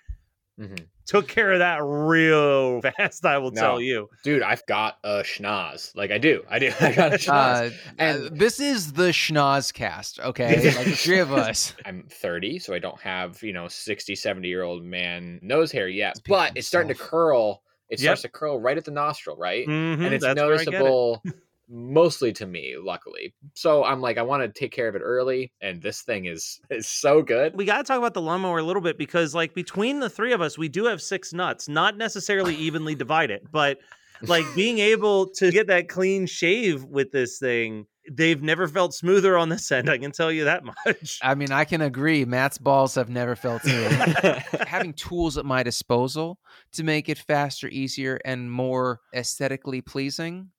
Mhm. took care of that real fast. I will No. tell you. Dude, I've got a schnoz. Like I do. I do. I got a schnoz. Uh, And- and this is the schnoz cast, okay? Like three of us. I'm 30, so I don't have, you know, 60, 70 year old man nose hair yet. Speak for but it's starting to curl. It Yep. starts to curl right at the nostril, right? Mhm, and it's that's where I get it. Noticeable mostly to me, luckily. So I'm like, I want to take care of it early, and this thing is is so good. we got to talk about the lawnmower a little bit because like between the three of us we do have six nuts not necessarily evenly divided but like being able to get that clean shave with this thing they've never felt smoother on this end i can tell you that much I mean, I can agree. Matt's balls have never felt smoother. Having tools at my disposal to make it faster, easier, and more aesthetically pleasing,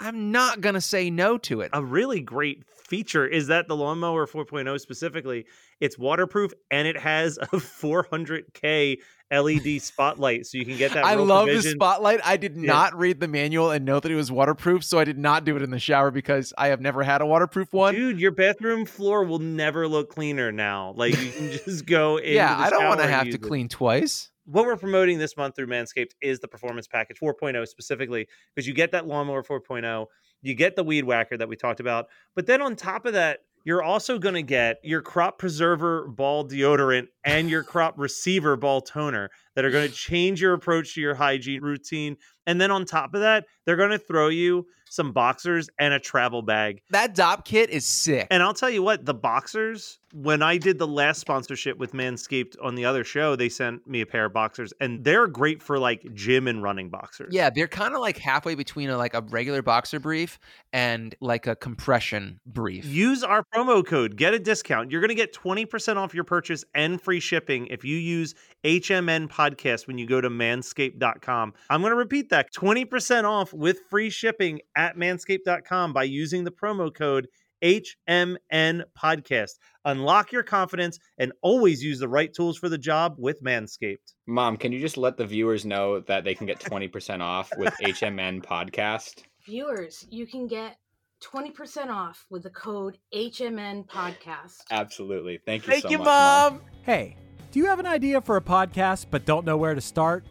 I'm not going to say no to it. a really great feature is that the lawnmower 4.0 specifically it's waterproof and it has a 400k led spotlight so you can get that I love the provision. spotlight. I did Yeah. not read the manual and know that it was waterproof, so I did not do it in the shower because I have never had a waterproof one. Dude, your bathroom floor will never look cleaner now. Like you can just go in. yeah, I don't want to have to clean twice. What we're promoting this month through Manscaped is the Performance Package 4.0 specifically, because you get that lawnmower 4.0, you get the weed whacker that we talked about, but then on top of that, you're also going to get your crop preserver ball deodorant and your crop reviver ball toner that are going to change your approach to your hygiene routine. And then on top of that, they're going to throw you some boxers and a travel bag. That Dopp kit is sick. And I'll tell you what, the boxers, when I did the last sponsorship with Manscaped on the other show, they sent me a pair of boxers and they're great for like gym and running boxers. Yeah, they're kind of like halfway between a, like a regular boxer brief and like a compression brief. Use our promo code, get a discount. You're going to get 20% off your purchase and free shipping if you use HMN podcast when you go to manscaped.com. I'm going to repeat that 20% off with free shipping at manscaped.com by using the promo code HMN podcast. Unlock your confidence and always use the right tools for the job with Manscaped. Mom, can you just let the viewers know that they can get 20% off with HMN podcast? Viewers, you can get 20% off with the code HMN podcast. Absolutely. Thank you Thank so you, much, Mom. mom. Hey, do you have an idea for a podcast but don't know where to start?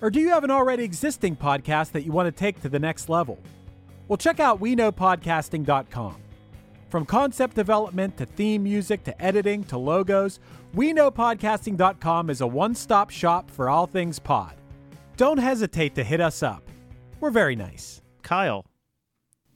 Or do you have an already existing podcast that you want to take to the next level? Well, check out WeKnowPodcasting.com. From concept development to theme music to editing to logos, WeKnowPodcasting.com is a one stop shop for all things pod. Don't hesitate to hit us up. We're very nice. Kyle,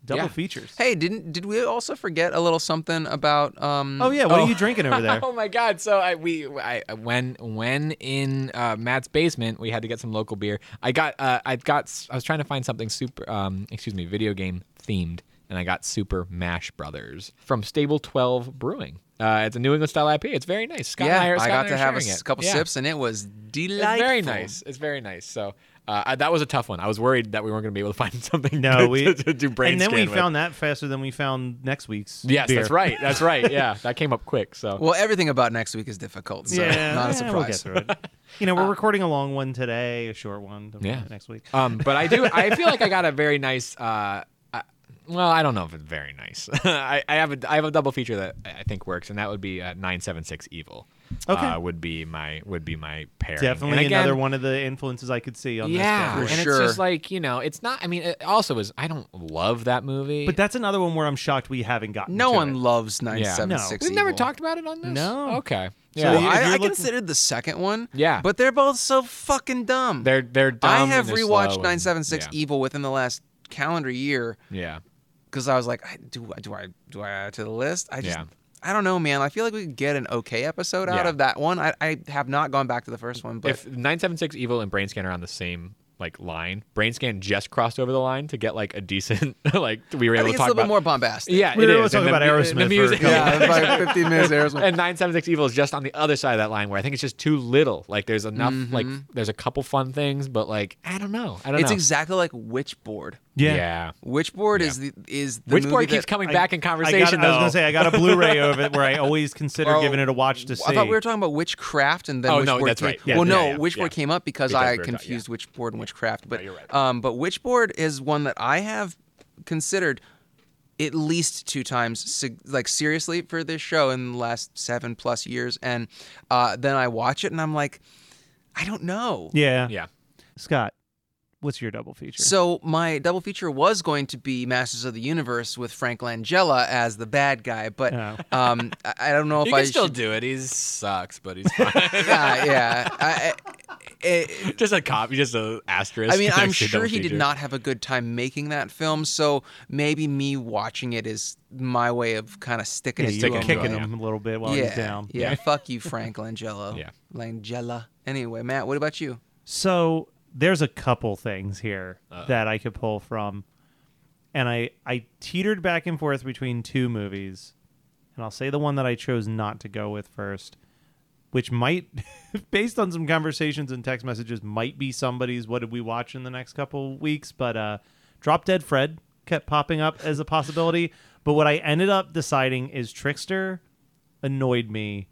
double Yeah. features. Hey, didn't did we also forget a little something about um Oh, yeah. What are you drinking over there? oh my god! So I we I when when in uh, Matt's basement we had to get some local beer. I got uh, I got I was trying to find something super um excuse me video game themed, and I got Super Mash Brothers from Stable Twelve Brewing. Uh, it's a New England style IPA. It's very nice. Scott yeah, I, are, I got to have a it. couple Yeah. sips and it was It's delightful. very nice. It's very nice. So uh, I- that was a tough one. I was worried that we weren't going to be able to find something No, to, we to, to do brain and then we with. found that faster than we found next week's. Yes, beer. that's right. That's right. Yeah, that came up quick. So Well, everything about next week is difficult, so yeah, not a yeah, surprise. We'll get through it. You know, we're recording a long one today, a short one Yeah. next week. Um, but I do. I feel like I got a very nice. Uh, uh, well, I don't know if it's very nice. I, I have a I have a double feature that I I think works, and that would be uh, nine seven six evil. Okay. uh, would be my would be my pairing. Definitely And again, another one of the influences I could see on Yeah, this. For and sure. it's just like you know, it's not. I mean, it also is. I don't love that movie, But that's another one where I'm shocked we haven't gotten. No to one it. loves 976 we've never talked about it on this. No. Okay. So Yeah. Well, I, you're I considered the second one. Yeah. But they're both so fucking dumb. they're they're dumb. I have rewatched slow and- 976 yeah. Evil within the last calendar year Yeah. because I was like, do I do I do I add to the list? I just Yeah. I don't know, man. I feel like we could get an okay episode out Yeah. of that one. I, I have not gone back to the first one, but if 976 evil and brain scan are on the same like line brain scan just crossed over the line to get like a decent like we were I able think to it's a talk little about bit more bombastic. yeah We it were able is. to talk And about the- Aerosmith the for a music couple Yeah, about 15 minutes Aerosmith. and 976 evil is just on the other side of that line where i think it's just too little like there's enough like mm-hmm. there's a couple fun things but like i don't know i don't It's know exactly like Witchboard. Yeah. yeah Witchboard Yeah. is the is the which movie keeps that- coming I- back in I, got, conversation I was gonna say I got a Blu-ray of it where I always consider Well, giving it a watch to see. I thought we were talking about Witchcraft and then Oh, Witchboard no, that's came- right. Yeah, well, yeah, no, yeah, Witchboard yeah. came up because Because I we were talking- confused Witchboard and Witchcraft. But you're right. um, but Witchboard is one that I have considered at least two times, like seriously, for this show in the last seven plus years, and uh, then I watch it and I'm like, I don't know. yeah. yeah Scott, what's your double feature? So my double feature was going to be Masters of the Universe with Frank Langella as the bad guy, but Oh. um, I, I don't know if you I can still should. do it he sucks but he's fine yeah, yeah. I, I, it, just a copy just a asterisk I mean, I'm sure double he did not have a good time making that film, so maybe me watching it is my way of kind of sticking yeah, it you to him. kicking him a little bit while yeah, he's down. Yeah, fuck you, Frank Langella. Yeah. Langella. Anyway, Matt, what about you? So there's a couple things here Uh-oh. that I could pull from, and I I teetered back and forth between two movies, and I'll say the one that I chose not to go with first, which might, based on some conversations and text messages, might be somebody's. What did we watch in the next couple weeks? But uh, Drop Dead Fred kept popping up as a possibility. But what I ended up deciding is Trickster annoyed me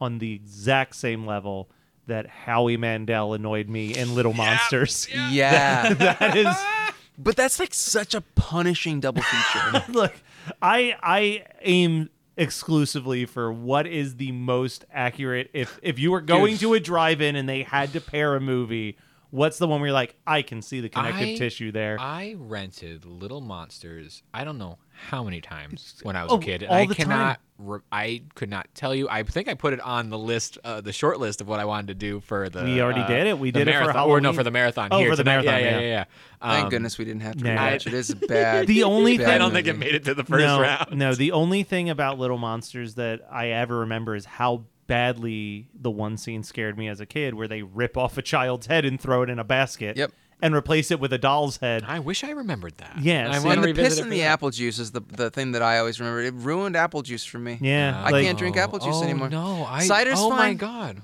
on the exact same level that Howie Mandel annoyed me in Little Monsters. Yeah. that is but that's like such a punishing double feature. look, I I aim exclusively for what is the most accurate if if you were going to a drive-in and they had to pair a movie, what's the one where you're like, I can see the connective I- tissue there. I rented Little Monsters. I don't know how many times when I was Oh, a kid. and all I the time. cannot. Re- I could not tell you. I think I put it on the list, uh, the short list of what I wanted to do for the. We already uh, did it. We the did it for marathon. Or no, for the marathon. Oh, here for the tonight. marathon, Yeah, yeah, yeah. yeah. yeah. Thank Um, goodness we didn't have to yeah. rewatch it. It is bad. The only bad thing- I don't think it made it to the first no, round. No, the only thing about Little Monsters that I ever remember is how badly the one scene scared me as a kid where they rip off a child's head and throw it in a basket Yep. And replace it with a doll's head. I wish I remembered that. Yeah, I see- want And to the piss in the that. apple juice is the the thing that I always remember. It ruined apple juice for me. Yeah, I like- can't drink apple juice oh, anymore. No, I. Cider's oh my fine. god.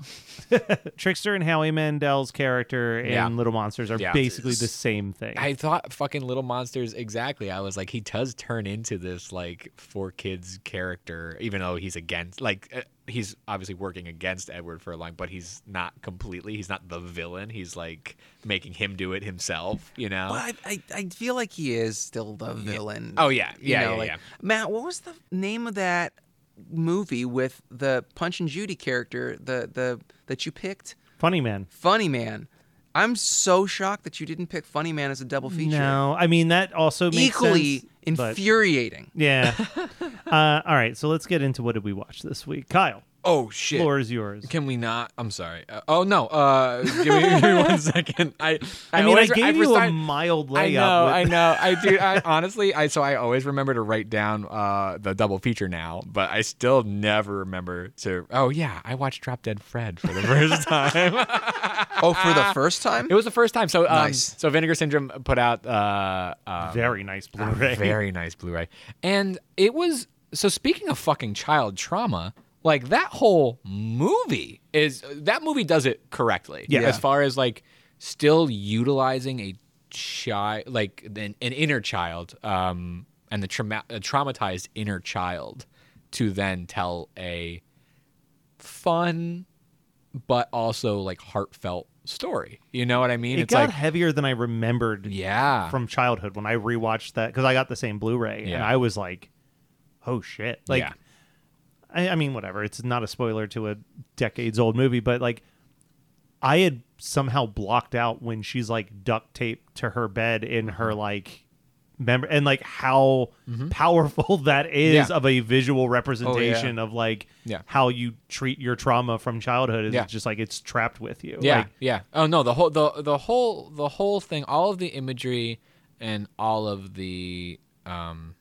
Trickster and Howie Mandel's character in Yeah. Little Monsters are Yeah. basically the same thing. I thought fucking Little Monsters exactly. I was like, he does turn into this like four kids character, even though he's against like uh, he's obviously working against Edward Furlong, but he's not completely. He's not the villain. He's like making him do it himself. You know. Well, I, I, I feel like he is still the villain. Oh, yeah. You Yeah, know, yeah, like- yeah. Matt, what was the name of that movie with the Punch and Judy character, the the that you picked? Funny man. Funny Man. I'm so shocked that you didn't pick Funny Man as a double feature. No, I mean that also makes Equally sense, but- infuriating. Yeah. uh, all right, so let's get into what did we watch this week, Kyle. Oh shit. Floor is yours. Can we not? I'm sorry. Uh, oh no. Uh, give me, give me one second. I. I, mean, always- I gave you first a time- mild I layup. know, with- I know, I do. I honestly, I so I always remember to write down uh, the double feature now, but I still never remember to. Oh yeah, I watched Drop Dead Fred for the first time. Oh, for the first time? it was the first time. So um, Nice. so Vinegar Syndrome put out uh, uh, Very nice a Blu-ray. very nice Blu-ray, and it was. So speaking of fucking child trauma. Like that whole movie is that movie does it correctly. Yeah. As far as like still utilizing a child like an, an inner child um and the trauma- a traumatized inner child to then tell a fun but also like heartfelt story you know what i mean it it's got like heavier than I remembered yeah from childhood when I rewatched that because I got the same Blu-ray and I was like, "Oh shit!" Like, Yeah. I, I mean, whatever. It's not a spoiler to a decades old movie, but like, I had somehow blocked out when she's like duct taped to her bed in Mm-hmm. her like member and like how powerful that is Yeah. of a visual representation of like Yeah. how you treat your trauma from childhood is Yeah. just like it's trapped with you. Yeah, Like, yeah. Oh no, the whole the the whole the whole thing, all of the imagery and all of the um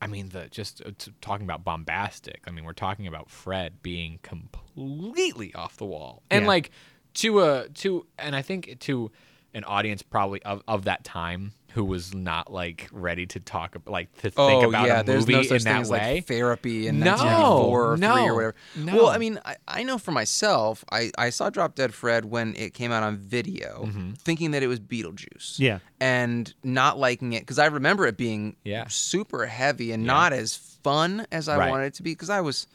I mean the just uh, t- talking about bombastic. I mean, we're talking about Fred being completely off the wall. And Yeah. like to a to and I think to an audience probably of, of that time who was not like ready to talk ab- like to think Oh about yeah, a there's movie no such in thing that as way. like therapy in No, 1994 or no, three or whatever. no. Well, I mean, I, I know for myself, I, I saw Drop Dead Fred when it came out on video, Mm-hmm. thinking that it was Beetlejuice. Yeah. and not liking it because I remember it being Yeah. super heavy and not as fun as I Right. wanted it to be because I was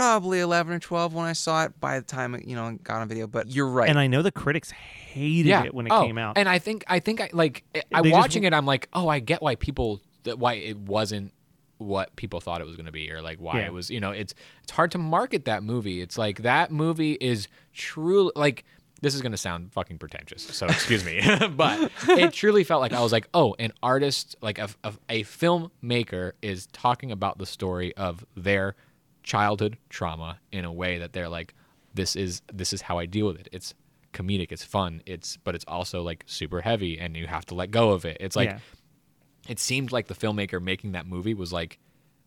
probably 11 or 12 when I saw it by the time it you know got on video. But you're right. and I know the critics hated it when it Oh, came out. And I think I think I like I They just- watching it. I'm like, oh, I get why people that why it wasn't what people thought it was going to be, or like why Yeah. it was. You know, it's it's hard to market that movie. It's like that movie is truly like. This is going to sound fucking pretentious, so excuse me, but it truly felt like I was like, oh, an artist, like a, a, a filmmaker, is talking about the story of their childhood trauma in a way that they're like, this is this is how I deal with it. It's comedic, it's fun, it's but it's also like super heavy, and you have to let go of it. It's like Yeah. it seemed like the filmmaker making that movie was like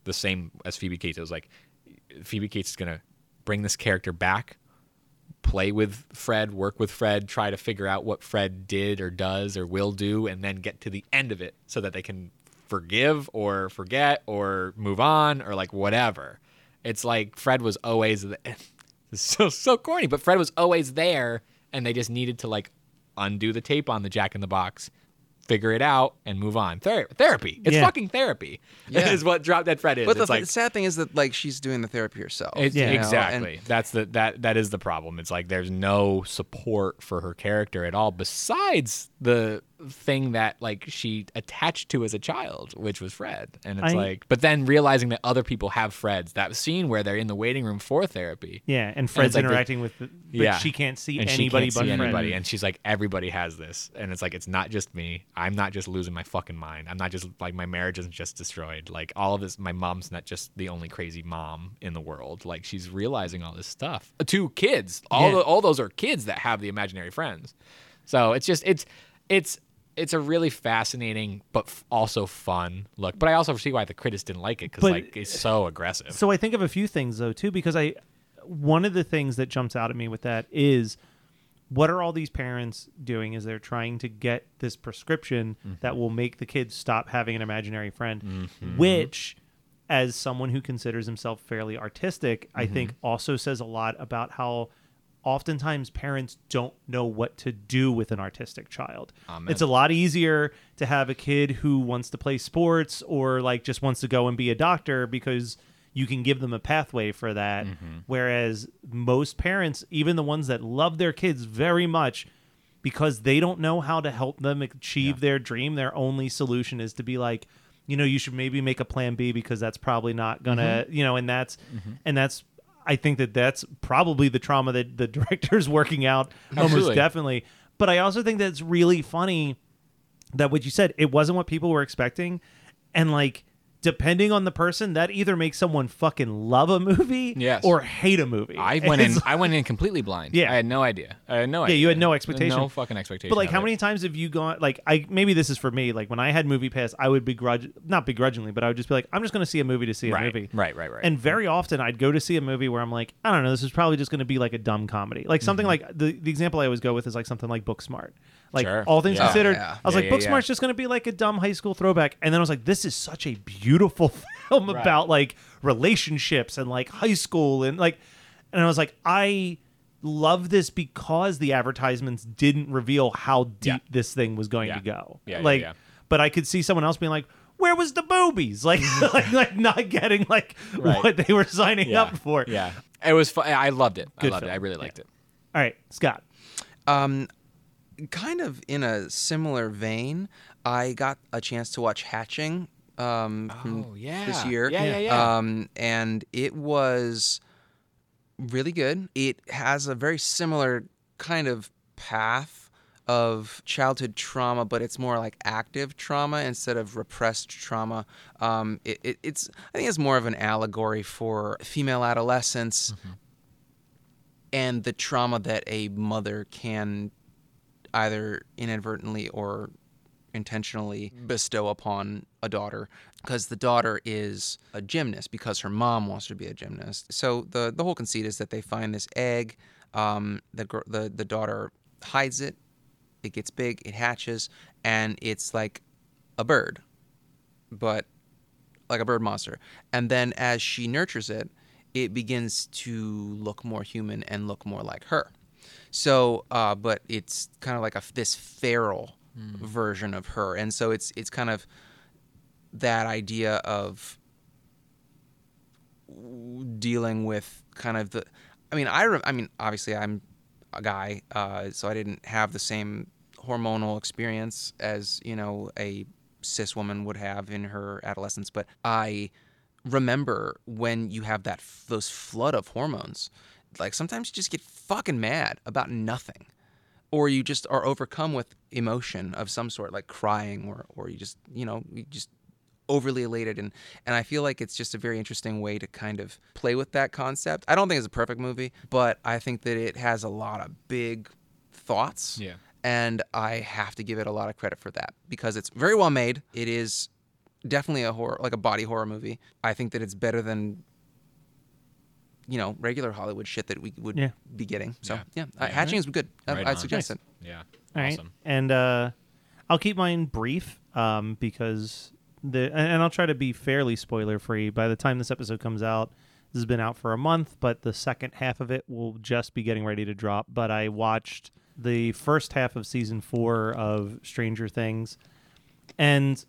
the same as Phoebe Cates. It was like Phoebe Cates is gonna bring this character back, play with Fred, work with Fred, try to figure out what Fred did or does or will do, and then get to the end of it so that they can forgive or forget or move on or like whatever. It's like Fred was always the, so so corny, but Fred was always there, and they just needed to like undo the tape on the Jack in the Box, figure it out, and move on. Ther- therapy. It's Yeah. fucking therapy. Yeah. is what Drop Dead Fred is. but the, it's like the sad thing is that like she's doing the therapy herself. it's, Yeah. you know, exactly. and- That's the that that is the problem. It's like there's no support for her character at all besides the thing that like she attached to as a child, which was Fred. And it's I- like but then realizing that other people have Freds. That scene where they're in the waiting room for therapy. yeah, and Fred's like the- interacting with, the, but yeah, she can't see and anybody she can't but see Fred. anybody, and she's like, everybody has this, and it's like it's not just me. I'm not just losing my fucking mind. I'm not just like my marriage isn't just destroyed. Like all of this, my mom's not just the only crazy mom in the world. Like she's realizing all this stuff. Uh, two kids, all Yeah. the, all those are kids that have the imaginary friends. So it's just it's it's it's a really fascinating but f- also fun look. But I also see why the critics didn't like it because like it's so aggressive. So I think of a few things though too, because I one of the things that jumps out at me with that is what are all these parents doing is they're trying to get this prescription Mm-hmm. that will make the kids stop having an imaginary friend which as someone who considers himself fairly artistic i Mm-hmm. think also says a lot about how oftentimes parents don't know what to do with an artistic child Amen. it's a lot easier to have a kid who wants to play sports or like just wants to go and be a doctor because you can give them a pathway for that. Mm-hmm. Whereas most parents even the ones that love their kids very much because they don't know how to help them achieve their dream their only solution is to be like you know you should maybe make a plan b because that's probably not gonna mm-hmm. you know and that's mm-hmm. and that's i think that that's probably the trauma that the director's working out almost definitely. But i also think that it's really funny that what you said it wasn't what people were expecting. And like depending on the person that either makes someone fucking love a movie Yes. or hate a movie I went in. I went in completely blind. Yeah. I had no idea. I had no yeah idea. you had no expectation No fucking expectation. but like how it. many times have you gone like i maybe this is for me like when i had MoviePass i would begrudge not begrudgingly but i would just be like i'm just going to see a movie to see a Right, movie right, right, right. and very often i'd go to see a movie where i'm like i don't know this is probably just going to be like a dumb comedy like something mm-hmm. like the, the example i always go with is like something like booksmart like. Sure. all things Yeah. considered Yeah. i was Yeah, like yeah, yeah. booksmart's just going to be like a dumb high school throwback and then i was like this is such a beautiful film about like relationships and like high school and like and i was like i love this because the advertisements didn't reveal how deep Yeah. this thing was going Yeah. to go. Yeah, yeah, like, yeah. but I could see someone else being like, "Where was the boobies?" Like, like, like not getting like Right. what they were signing Yeah. up for. Yeah, it was fun. I loved it. Good I loved film. it. I really Yeah. liked it. All right, Scott. Um, kind of in a similar vein, I got a chance to watch Hatching um, Oh, yeah. this year. Yeah, yeah, yeah. Um, and it was really good. It has a very similar kind of path of childhood trauma, but it's more like active trauma instead of repressed trauma. Um, it, it, it's I think it's more of an allegory for female adolescence and the trauma that a mother can either inadvertently or intentionally bestow upon a daughter because the daughter is a gymnast because her mom wants to be a gymnast. So the the whole conceit is that they find this egg. Um, the the the daughter hides it. It gets big. It hatches, and it's like a bird, but like a bird monster. And then as she nurtures it, it begins to look more human and look more like her. So, uh, but it's kind of like a this feral version of her, and so it's it's kind of that idea of dealing with kind of the. I mean, I rem- I mean, obviously, I'm a guy, uh, so I didn't have the same hormonal experience as you know a cis woman would have in her adolescence, but I remember when you have that those flood of hormones like sometimes you just get fucking mad about nothing or you just are overcome with emotion of some sort like crying or or you just you know you just overly elated and and I feel like it's just a very interesting way to kind of play with that concept. I don't think it's a perfect movie, but I think that it has a lot of big thoughts. Yeah. And I have to give it a lot of credit for that because it's very well made. It is definitely a horror like a body horror movie. I think that it's better than you know regular Hollywood shit that we would Yeah. be getting. So Yeah. yeah, Uh, Yeah. Hatching is good. I, Right I'd on. suggest it. Yeah. All right. awesome. And uh, I'll keep mine brief um, because the and and I'll try to be fairly spoiler free. By the time this episode comes out, this has been out for a month, but the second half of it will just be getting ready to drop. But I watched the first half of season four of Stranger Things, and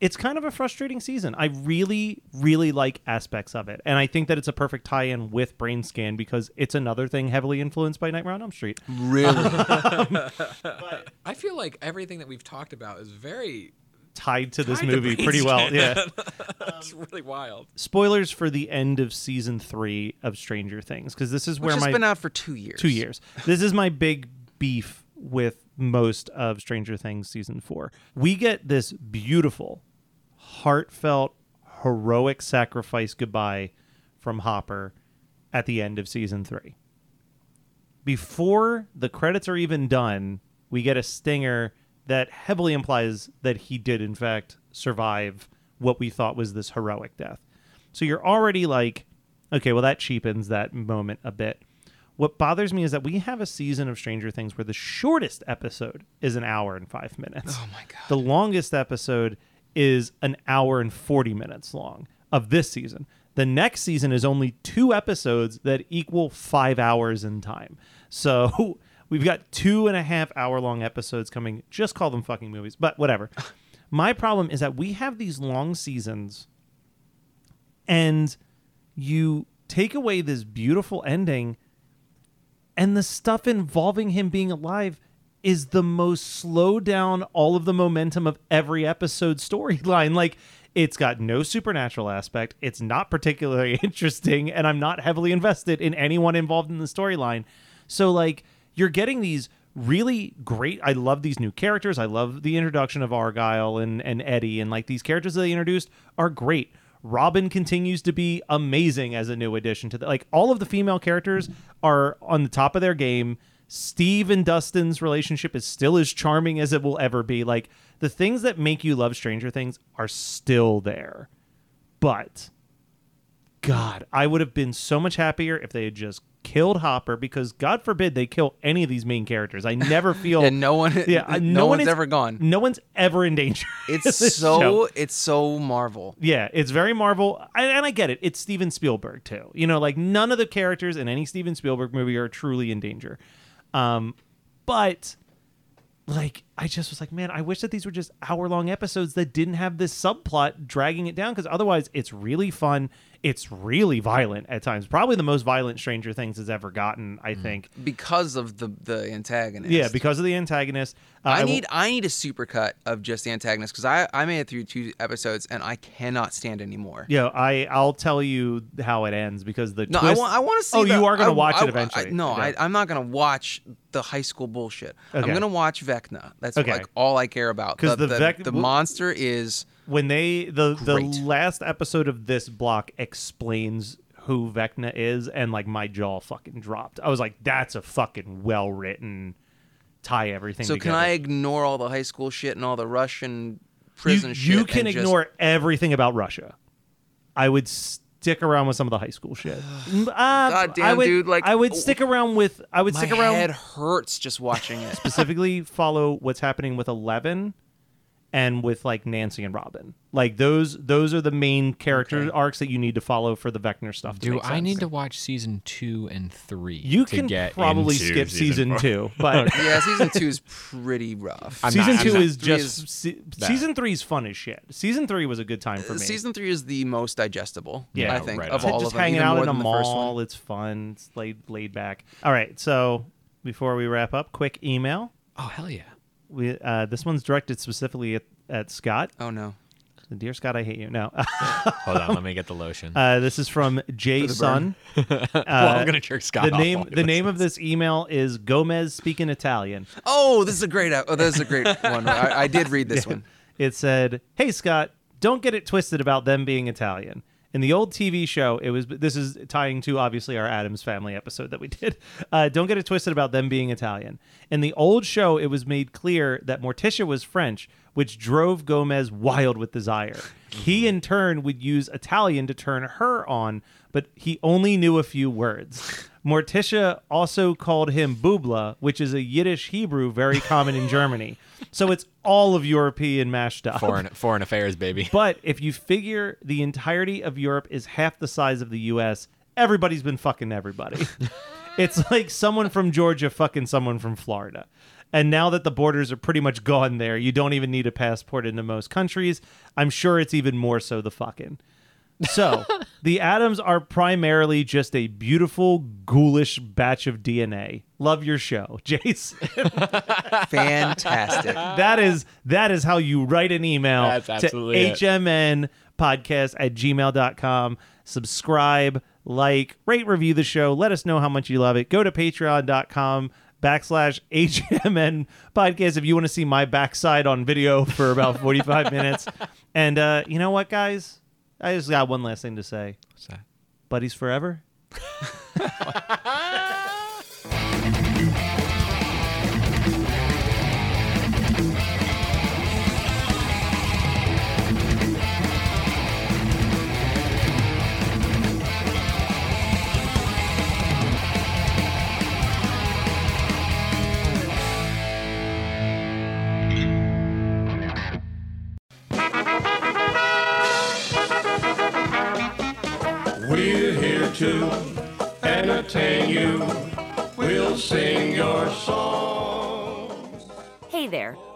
it's kind of a frustrating season. I really, really like aspects of it, and I think that it's a perfect tie-in with Brain Scan because it's another thing heavily influenced by Nightmare on Elm Street. Really? Um, I feel like everything that we've talked about is very tied to this tied movie Brain pretty well. Scan. Yeah. it's um, really wild. Spoilers for the end of season three of Stranger Things because this is Which where has my been out for two years. two years. This is my big beef with most of Stranger Things season four. We get this beautiful, heartfelt, heroic sacrifice goodbye from Hopper at the end of season three. Before the credits are even done, we get a stinger that heavily implies that he did, in fact, survive what we thought was this heroic death. So you're already like, okay, well, that cheapens that moment a bit. What bothers me is that we have a season of Stranger Things where the shortest episode is an hour and five minutes. Oh my god. The longest episode is an hour and 40 minutes long of this season. The next season is only two episodes that equal five hours in time. So we've got two and a half hour long episodes coming. Just call them fucking movies, but whatever. My problem is that we have these long seasons and you take away this beautiful ending and the stuff involving him being alive is the most slow down all of the momentum of every episode storyline. Like it's got no supernatural aspect. It's not particularly interesting and i'm not heavily invested in anyone involved in the storyline. So like you're getting these really great i love these new characters. I love the introduction of argyle and, and eddie and like these characters that they introduced are great. Robin continues to be amazing as a new addition to the like all of the female characters are on the top of their game. Steve and Dustin's relationship is still as charming as it will ever be. Like the things that make you love Stranger Things are still there. But God, I would have been so much happier if they had just killed Hopper because God forbid they kill any of these main characters. I never feel And no one, yeah, uh, no, one one's is- ever gone. No one's ever in danger. It's so, show. it's so Marvel. Yeah, it's very Marvel, and, and I get it. It's Steven Spielberg too. You know, like none of the characters in any Steven Spielberg movie are truly in danger. Um, but like, I just was like, man, I wish that these were just hour long episodes that didn't have this subplot dragging it down because otherwise, it's really fun. It's really violent at times. Probably the most violent Stranger Things has ever gotten. I think. because of the the antagonist. Yeah, because of the antagonist. Uh, I need I need a supercut of just the antagonist because I I made it through two episodes and I cannot stand anymore. Yeah, I I'll tell you how it ends because the No, twist. I want I want to see. Oh, the- you are going to watch I- it eventually. No, Yeah. I, I'm not going to watch the high school bullshit. I'm going to watch Vecna. That's Okay. like all I care about. 'Cause the the Vec- the monster is when they the Great. the last episode of this block explains who Vecna is, and like my jaw fucking dropped. I was like, that's a fucking well written tie everything. so. together. Can I ignore all the high school shit and all the Russian You, prison shit? you can and just- ignore everything about Russia. I would stick around with some of the high school shit. God damn, uh, I would, dude, like, I would oh, stick around with. I would My stick around. head hurts just watching it. specifically follow what's happening with Eleven and with like Nancy and Robin. Like those those are the main character arcs that you need to follow for the Vecna stuff. To Do make I need to watch season two and three? You to can get probably into skip season four? two, but yeah, season two is pretty rough. I'm season not- two not- is just is se- season three is fun as shit. Season three was a good time for uh, me. Season three is the most digestible. Yeah, I think right of on. all just of them. hanging out more in a the mall. It's fun. It's laid laid back. All right, so before we wrap up, quick email. Oh hell yeah! We uh, this one's directed specifically at, at Scott. Oh no. Dear Scott, I hate you. No. Hold on, let me get the lotion. Uh, this is from Jay Sun. well, Uh, I'm gonna jerk Scott the off name while he the name of listens. this email is Gomez speaking Italian. Oh, this is a great. Oh, this is a great one. I, I did read this one. It said, "Hey Scott, don't get it twisted about them being Italian." In the old TV show, it was this is tying to obviously our Addams Family episode that we did. Uh, don't get it twisted about them being Italian. In the old show, it was made clear that Morticia was French, which drove Gomez wild with desire. He in turn would use Italian to turn her on, but he only knew a few words. Morticia also called him Bubla, which is a Yiddish Hebrew very common in Germany. So it's all of European mashed up. foreign foreign affairs, baby. But if you figure the entirety of Europe is half the size of the US, everybody's been fucking everybody. it's like someone from Georgia fucking someone from Florida. And now that the borders are pretty much gone there, you don't even need a passport into most countries. I'm sure it's even more so the fucking. So, the Addams are primarily just a beautiful, ghoulish batch of DNA. Love your show, Jace. Fantastic. that is that is how you write an email That's to absolutely it. hmn podcast at gmail.com subscribe like rate review the show let us know how much you love it go to patreon.com backslash hmn podcast if you want to see my backside on video for about 45 minutes and uh you know what guys i just got one last thing to say What's that? buddies forever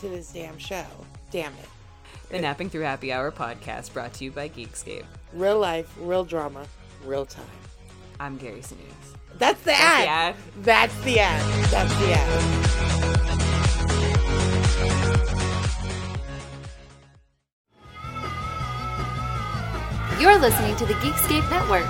to this damn show. Damn it. The Napping Through Happy Hour podcast brought to you by Geekscape. Real life, real drama, real time. I'm Gary Sinise. That's the That's ad. the ad. That's the ad. That's the ad. You're listening to the Geekscape Network.